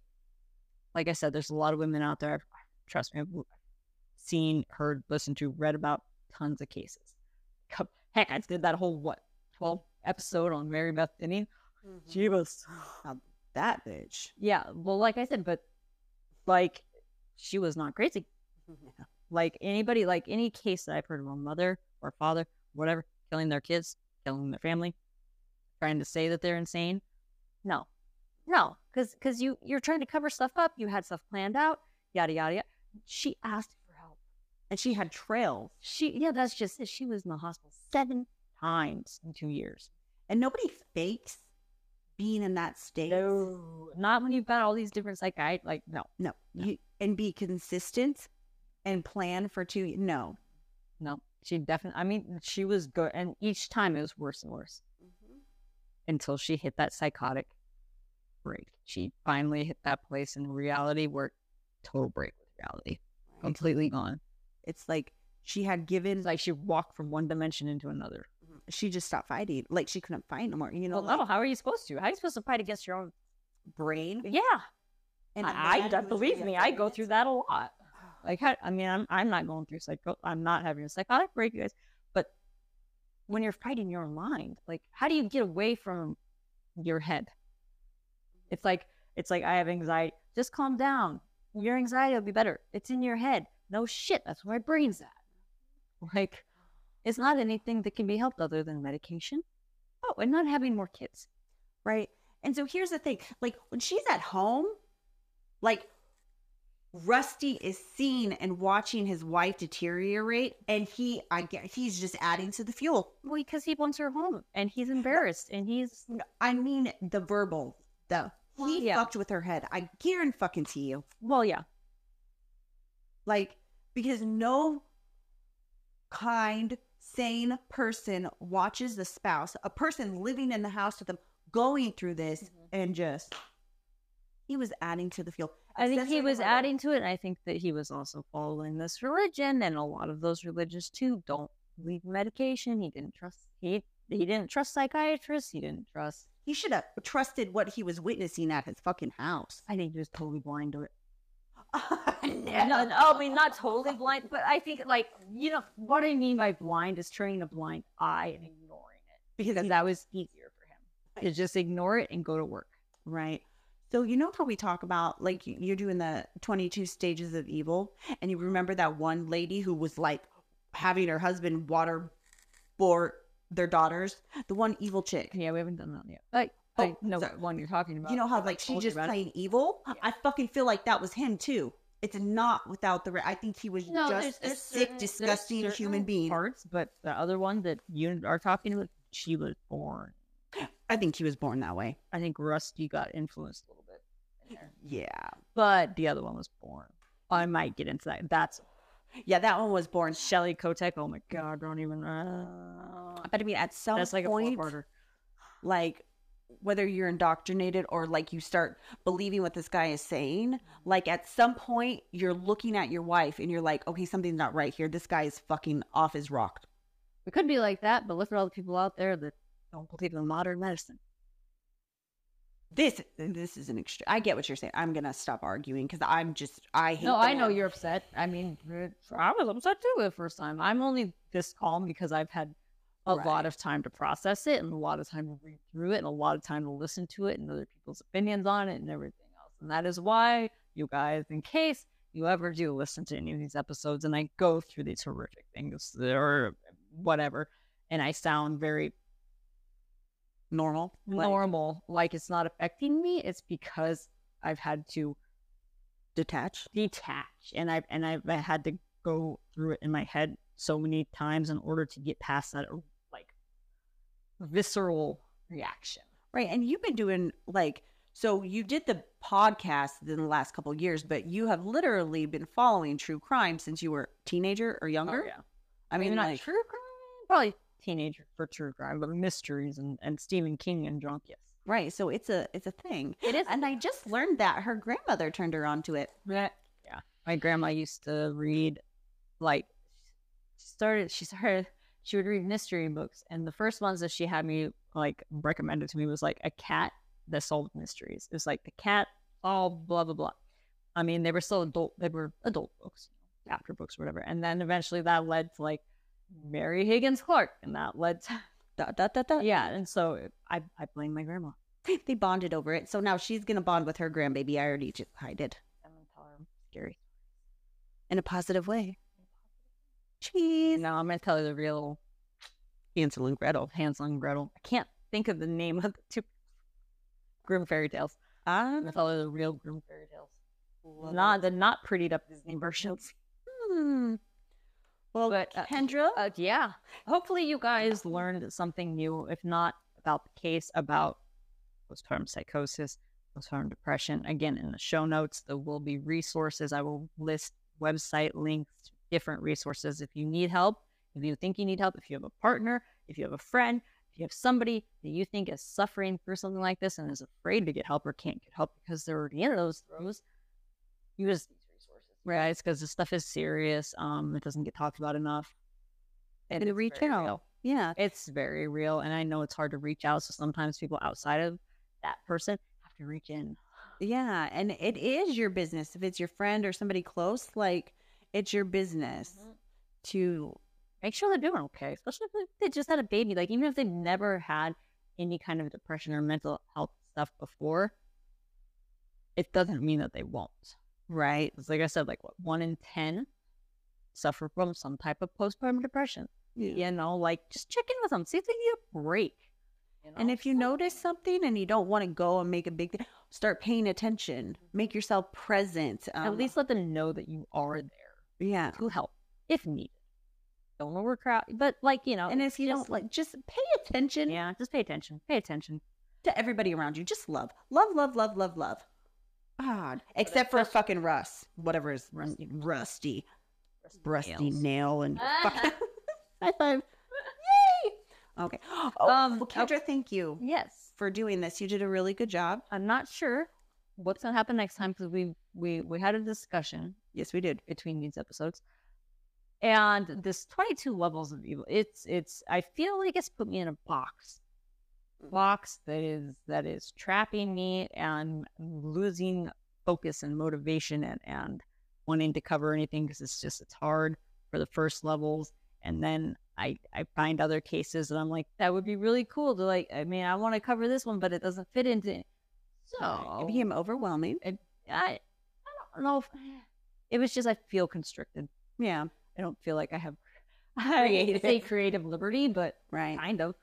like I said, there's a lot of women out there. Trust me, I've seen, heard, listened to, read about tons of cases. Heck, I did that whole what twelve episode on Mary Beth Tinning. Mm-hmm. She was Now, that bitch. yeah, well, like I said, but like she was not crazy. Like anybody, like any case that I've heard of a mother or father, whatever, killing their kids, killing their family, trying to say that they're insane. No, no, because because you you're trying to cover stuff up. You had stuff planned out, yada yada yada. She asked. And she had trails. She yeah, that's just it. She was in the hospital seven times in two years. And nobody fakes being in that state. No, not when you've got all these different psychiatrists. Like no, No. You and be consistent and plan for two no. No, she definitely. I mean, she was good, and each time it was worse and worse mm-hmm. until she hit that psychotic break. She finally hit that place in reality where total break with reality, completely gone. It's like she had given like she walked from one dimension into another. Mm-hmm. she just stopped fighting. Like she couldn't fight no more. You know, Well, like no, how are you supposed to? How are you supposed to fight against your own? brain. Yeah, And I, I believe me, I go through that a lot. Like, how, I mean, I'm I'm not going through psycho. I'm not having a psychotic break, you guys. But when you're fighting your mind, like, how do you get away from your head? It's like it's like I have anxiety. Just calm down. Your anxiety will be better. It's in your head. No shit. That's where my brain's at. Like, it's not anything that can be helped other than medication. Oh, and not having more kids. right? And so here's the thing like when she's at home, like Rusty is seeing and watching his wife deteriorate, and he, I guess, he's just adding to the fuel. Well, because he wants her home, and he's embarrassed, and he's I mean, the verbal, the he Yeah. fucked with her head. I guarantee fucking to you, well, yeah. like because no kind, sane person watches the spouse, a person living in the house with them, going through this, Mhm. and just he was adding to the fuel. I think he was adding to it. And I think that he was also following this religion, and a lot of those religious too don't believe medication. He didn't trust he he didn't trust psychiatrists. He didn't trust. He should have trusted what he was witnessing at his fucking house. I think he was totally blind to it. no, No, I mean not totally blind, but I think like you know what I mean by blind is turning a blind eye and ignoring it because that was easier for him to just ignore it and go to work. right. So you know how we talk about like you- you're doing the 22 stages of evil, and you remember that one lady who was like having her husband water for their daughters, the one evil chick. Yeah, we haven't done that yet. Like I Oh, know sorry. what one you're talking about. You know how I like she just about it. playing evil? Yeah. I fucking feel like that was him too. It's not without the. Re- I think he was No, there's- just a sick, certain- disgusting certain human being. Parts, but the other one that you are talking about she was born. I think she was born that way. I think Rusty got influenced a little bit. there. Yeah. But the other one was born. I might get into that. That's Yeah, that one was born. Shelly Knotek. Oh my god, don't even. Uh, But I mean, at some that's like point, a four-parter. like whether you're indoctrinated or like you start believing what this guy is saying, like at some point you're looking at your wife and you're like, okay, something's not right here. This guy is fucking off his rock. It could be like that, but look at all the people out there that don't believe in modern medicine. This this is an extreme. I get what you're saying. I'm gonna stop arguing because I'm just I hate. No, the I know you're upset. I mean, I was upset too the first time. I'm only this calm because I've had a Right. lot of time to process it and a lot of time to read through it and a lot of time to listen to it and other people's opinions on it and everything else. And that is why you guys, in case you ever do listen to any of these episodes and I go through these horrific things or whatever, and I sound very normal. Like, normal, like it's not affecting me, it's because I've had to detach. detach and I've and I've I had to go through it in my head so many times in order to get past that visceral reaction. Right. And you've been doing like so you did the podcast in the last couple of years, but you have literally been following true crime since you were teenager or oh, younger. Oh, yeah. I mean, not like, true crime, probably teenager for true crime, but mysteries and, and Stephen King and drunk, yes. right. So it's a it's a thing. It is. And I just learned that her grandmother turned her onto it. Yeah. Yeah. My grandma used to read like she started she started she would read mystery books and the first ones that she had me like recommended to me was like a cat that solved mysteries. It was like the cat all blah blah blah. I mean they were still adult they were adult books, chapter books, whatever. And then eventually that led to like Mary Higgins Clark and that led to Dot, dot, dot, dot. yeah, and so I I blame my grandma. They bonded over it. So now she's gonna bond with her grandbaby. I already just I did. I'm gonna tell her scary. In a positive way. Cheese. No, I'm gonna tell you the real Hansel and Gretel. Hansel and Gretel. I can't think of the name of the two Grimm fairy tales. I'm gonna tell you the real Grimm fairy tales. Not the not prettied up Disney versions. Hmm. Well, But, uh, Kendra, Uh, yeah. Hopefully you guys learned something new. If not about the case about postpartum psychosis, postpartum depression. Again, in the show notes, there will be resources. I will list website links to different resources if you need help. If you think you need help, if you have a partner, if you have a friend, if you have somebody that you think is suffering through something like this and is afraid to get help or can't get help because they're already in those throes, use these resources. Right? It's because this stuff is serious. Um, it doesn't get talked about enough. And And reach out. real. yeah, It's very real, and I know it's hard to reach out. So sometimes people outside of that person have to reach in. yeah, and it is your business. If it's your friend or somebody close, like it's your business to Make sure they're doing okay, especially if they just had a baby. Like even if they've never had any kind of depression or mental health stuff before, it doesn't mean that they won't. right. It's like I said, like what one in ten suffer from some type of postpartum depression. You know, like just check in with them, see if they need a break. you And if you notice something and you don't want to go and make a big thing, start paying attention. Make yourself present. at um, least let them know that you are there. Yeah. to help if needed. Don't overcrowd, but like you know, And if you just- don't like, just pay attention yeah, just pay attention. Pay attention. to everybody around you. Just love, love, love, love, love, love. God, except for fucking Russ, whatever is rusty, rusty, rusty Nails. nail and fucking high five. Yay! Okay. Oh, Um, well, Kendra, thank you Yes, for doing this. You did a really good job. I'm not sure what's gonna happen next time because we we we had a discussion Yes, we did. between these episodes, and this 22 levels of evil. It's it's. I feel like it's put me in a box, box that is that is trapping me and losing focus and motivation and and wanting to cover anything because it's just it's hard for the first levels and then I I find other cases and I'm like that would be really cool to like I mean I want to cover this one but it doesn't fit into so It became overwhelming. And I I don't know if it was just I feel constricted Yeah. I don't feel like I have I to say creative liberty but Right. kind of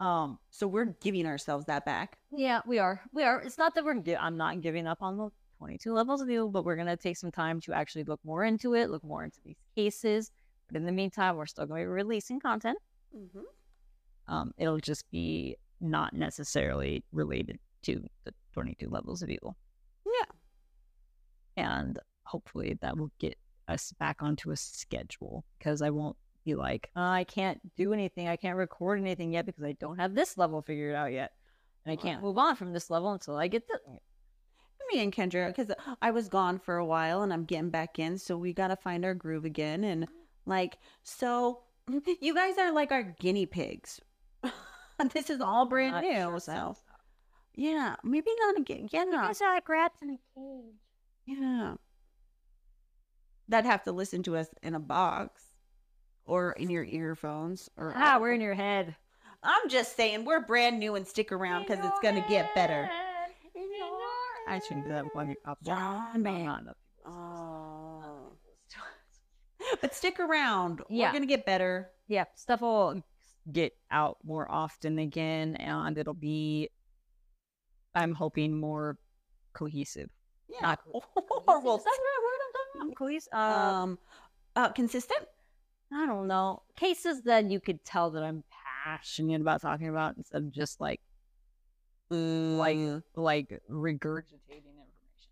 um So we're giving ourselves that back. yeah, we are. We are. It's not that we're. Gi- I'm not giving up on the 22 levels of evil, but we're gonna take some time to actually look more into it, look more into these cases. But in the meantime, we're still going to be releasing content. Mm-hmm. Um, it'll just be not necessarily related to the 22 levels of evil. Yeah. And hopefully that will get us back onto a schedule because I won't be like, "Oh, I can't do anything. I can't record anything yet because I don't have this level figured out yet. And I can't Right. move on from this level until I get this. me and Kendra because I was gone for a while and I'm getting back in, so we got to find our groove again. And like, so you guys are like our guinea pigs. this is all brand Not new, sure so sounds- yeah, maybe not again. Yeah, no, are like rats in a cage. yeah. That have to listen to us in a box or in your earphones or Ah, we're in your head. I'm just saying we're brand new and stick around because it's gonna get better. I shouldn't do that one up. Yeah, man. Oh. But stick around. Yeah. We're gonna get better. yeah, stuff will get out more often again, and it'll be, I'm hoping, more cohesive. Yeah. Not or we'll Is that the right word I'm talking? Uh, um uh consistent. I don't know. Cases that you could tell that I'm passionate about talking about instead of just like, like, like regurgitating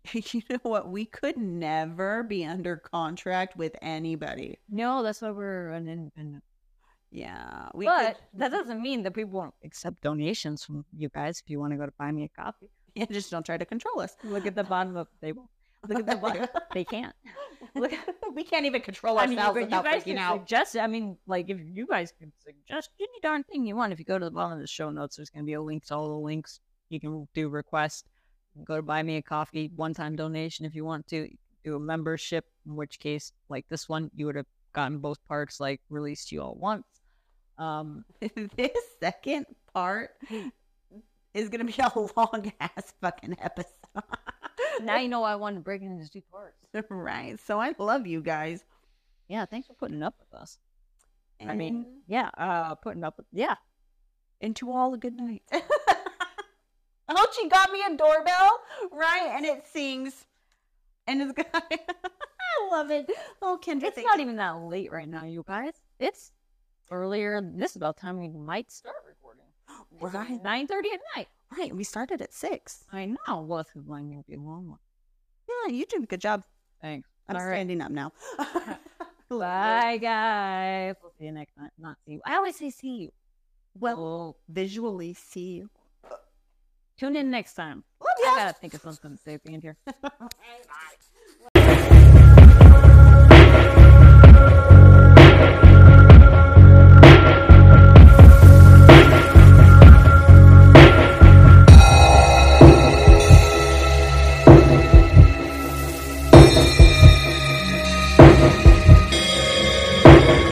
information. you know what? We could never be under contract with anybody. No, that's why we're an independent. Yeah. We but could, that doesn't mean that people won't accept donations from you guys if you want to go to buy me a coffee. yeah, just don't try to control us. Look at the bottom of the table. Look at the bottom. they can't. Look, we can't even control I mean, you, ourselves you without guys can out. suggest. I mean, like if you guys can suggest any darn thing you want, if you go to the bottom of the show notes, there's going to be a link to all the links. You can do request. Go to buy me a coffee, one time donation if you want to. Do a membership, in which case, like this one, you would have gotten both parts like released to you all once. Um, this second part is gonna be a long ass fucking episode. Now you know why I wanted to break into two parts. right. So I love you guys. Yeah, thanks for putting up with us. I mean, yeah, uh, putting up with yeah. and to all a good night. oh, she got me a doorbell, right? And it sings, and it's good. I love it. Oh, Kendra, It's not you. even that late right now, you guys. It's earlier. This is about time we might start recording. Right. Nine thirty at night. Right, we started at six. I know. Well, this is going to be a long one. Yeah, you did a good job. Thanks. I'm All right. standing up now. Bye, guys. We'll see you next time. Not see you. I always say see you. Well, visually see you. tune in next time. Love I gotta think of something to say at the end here. Bye.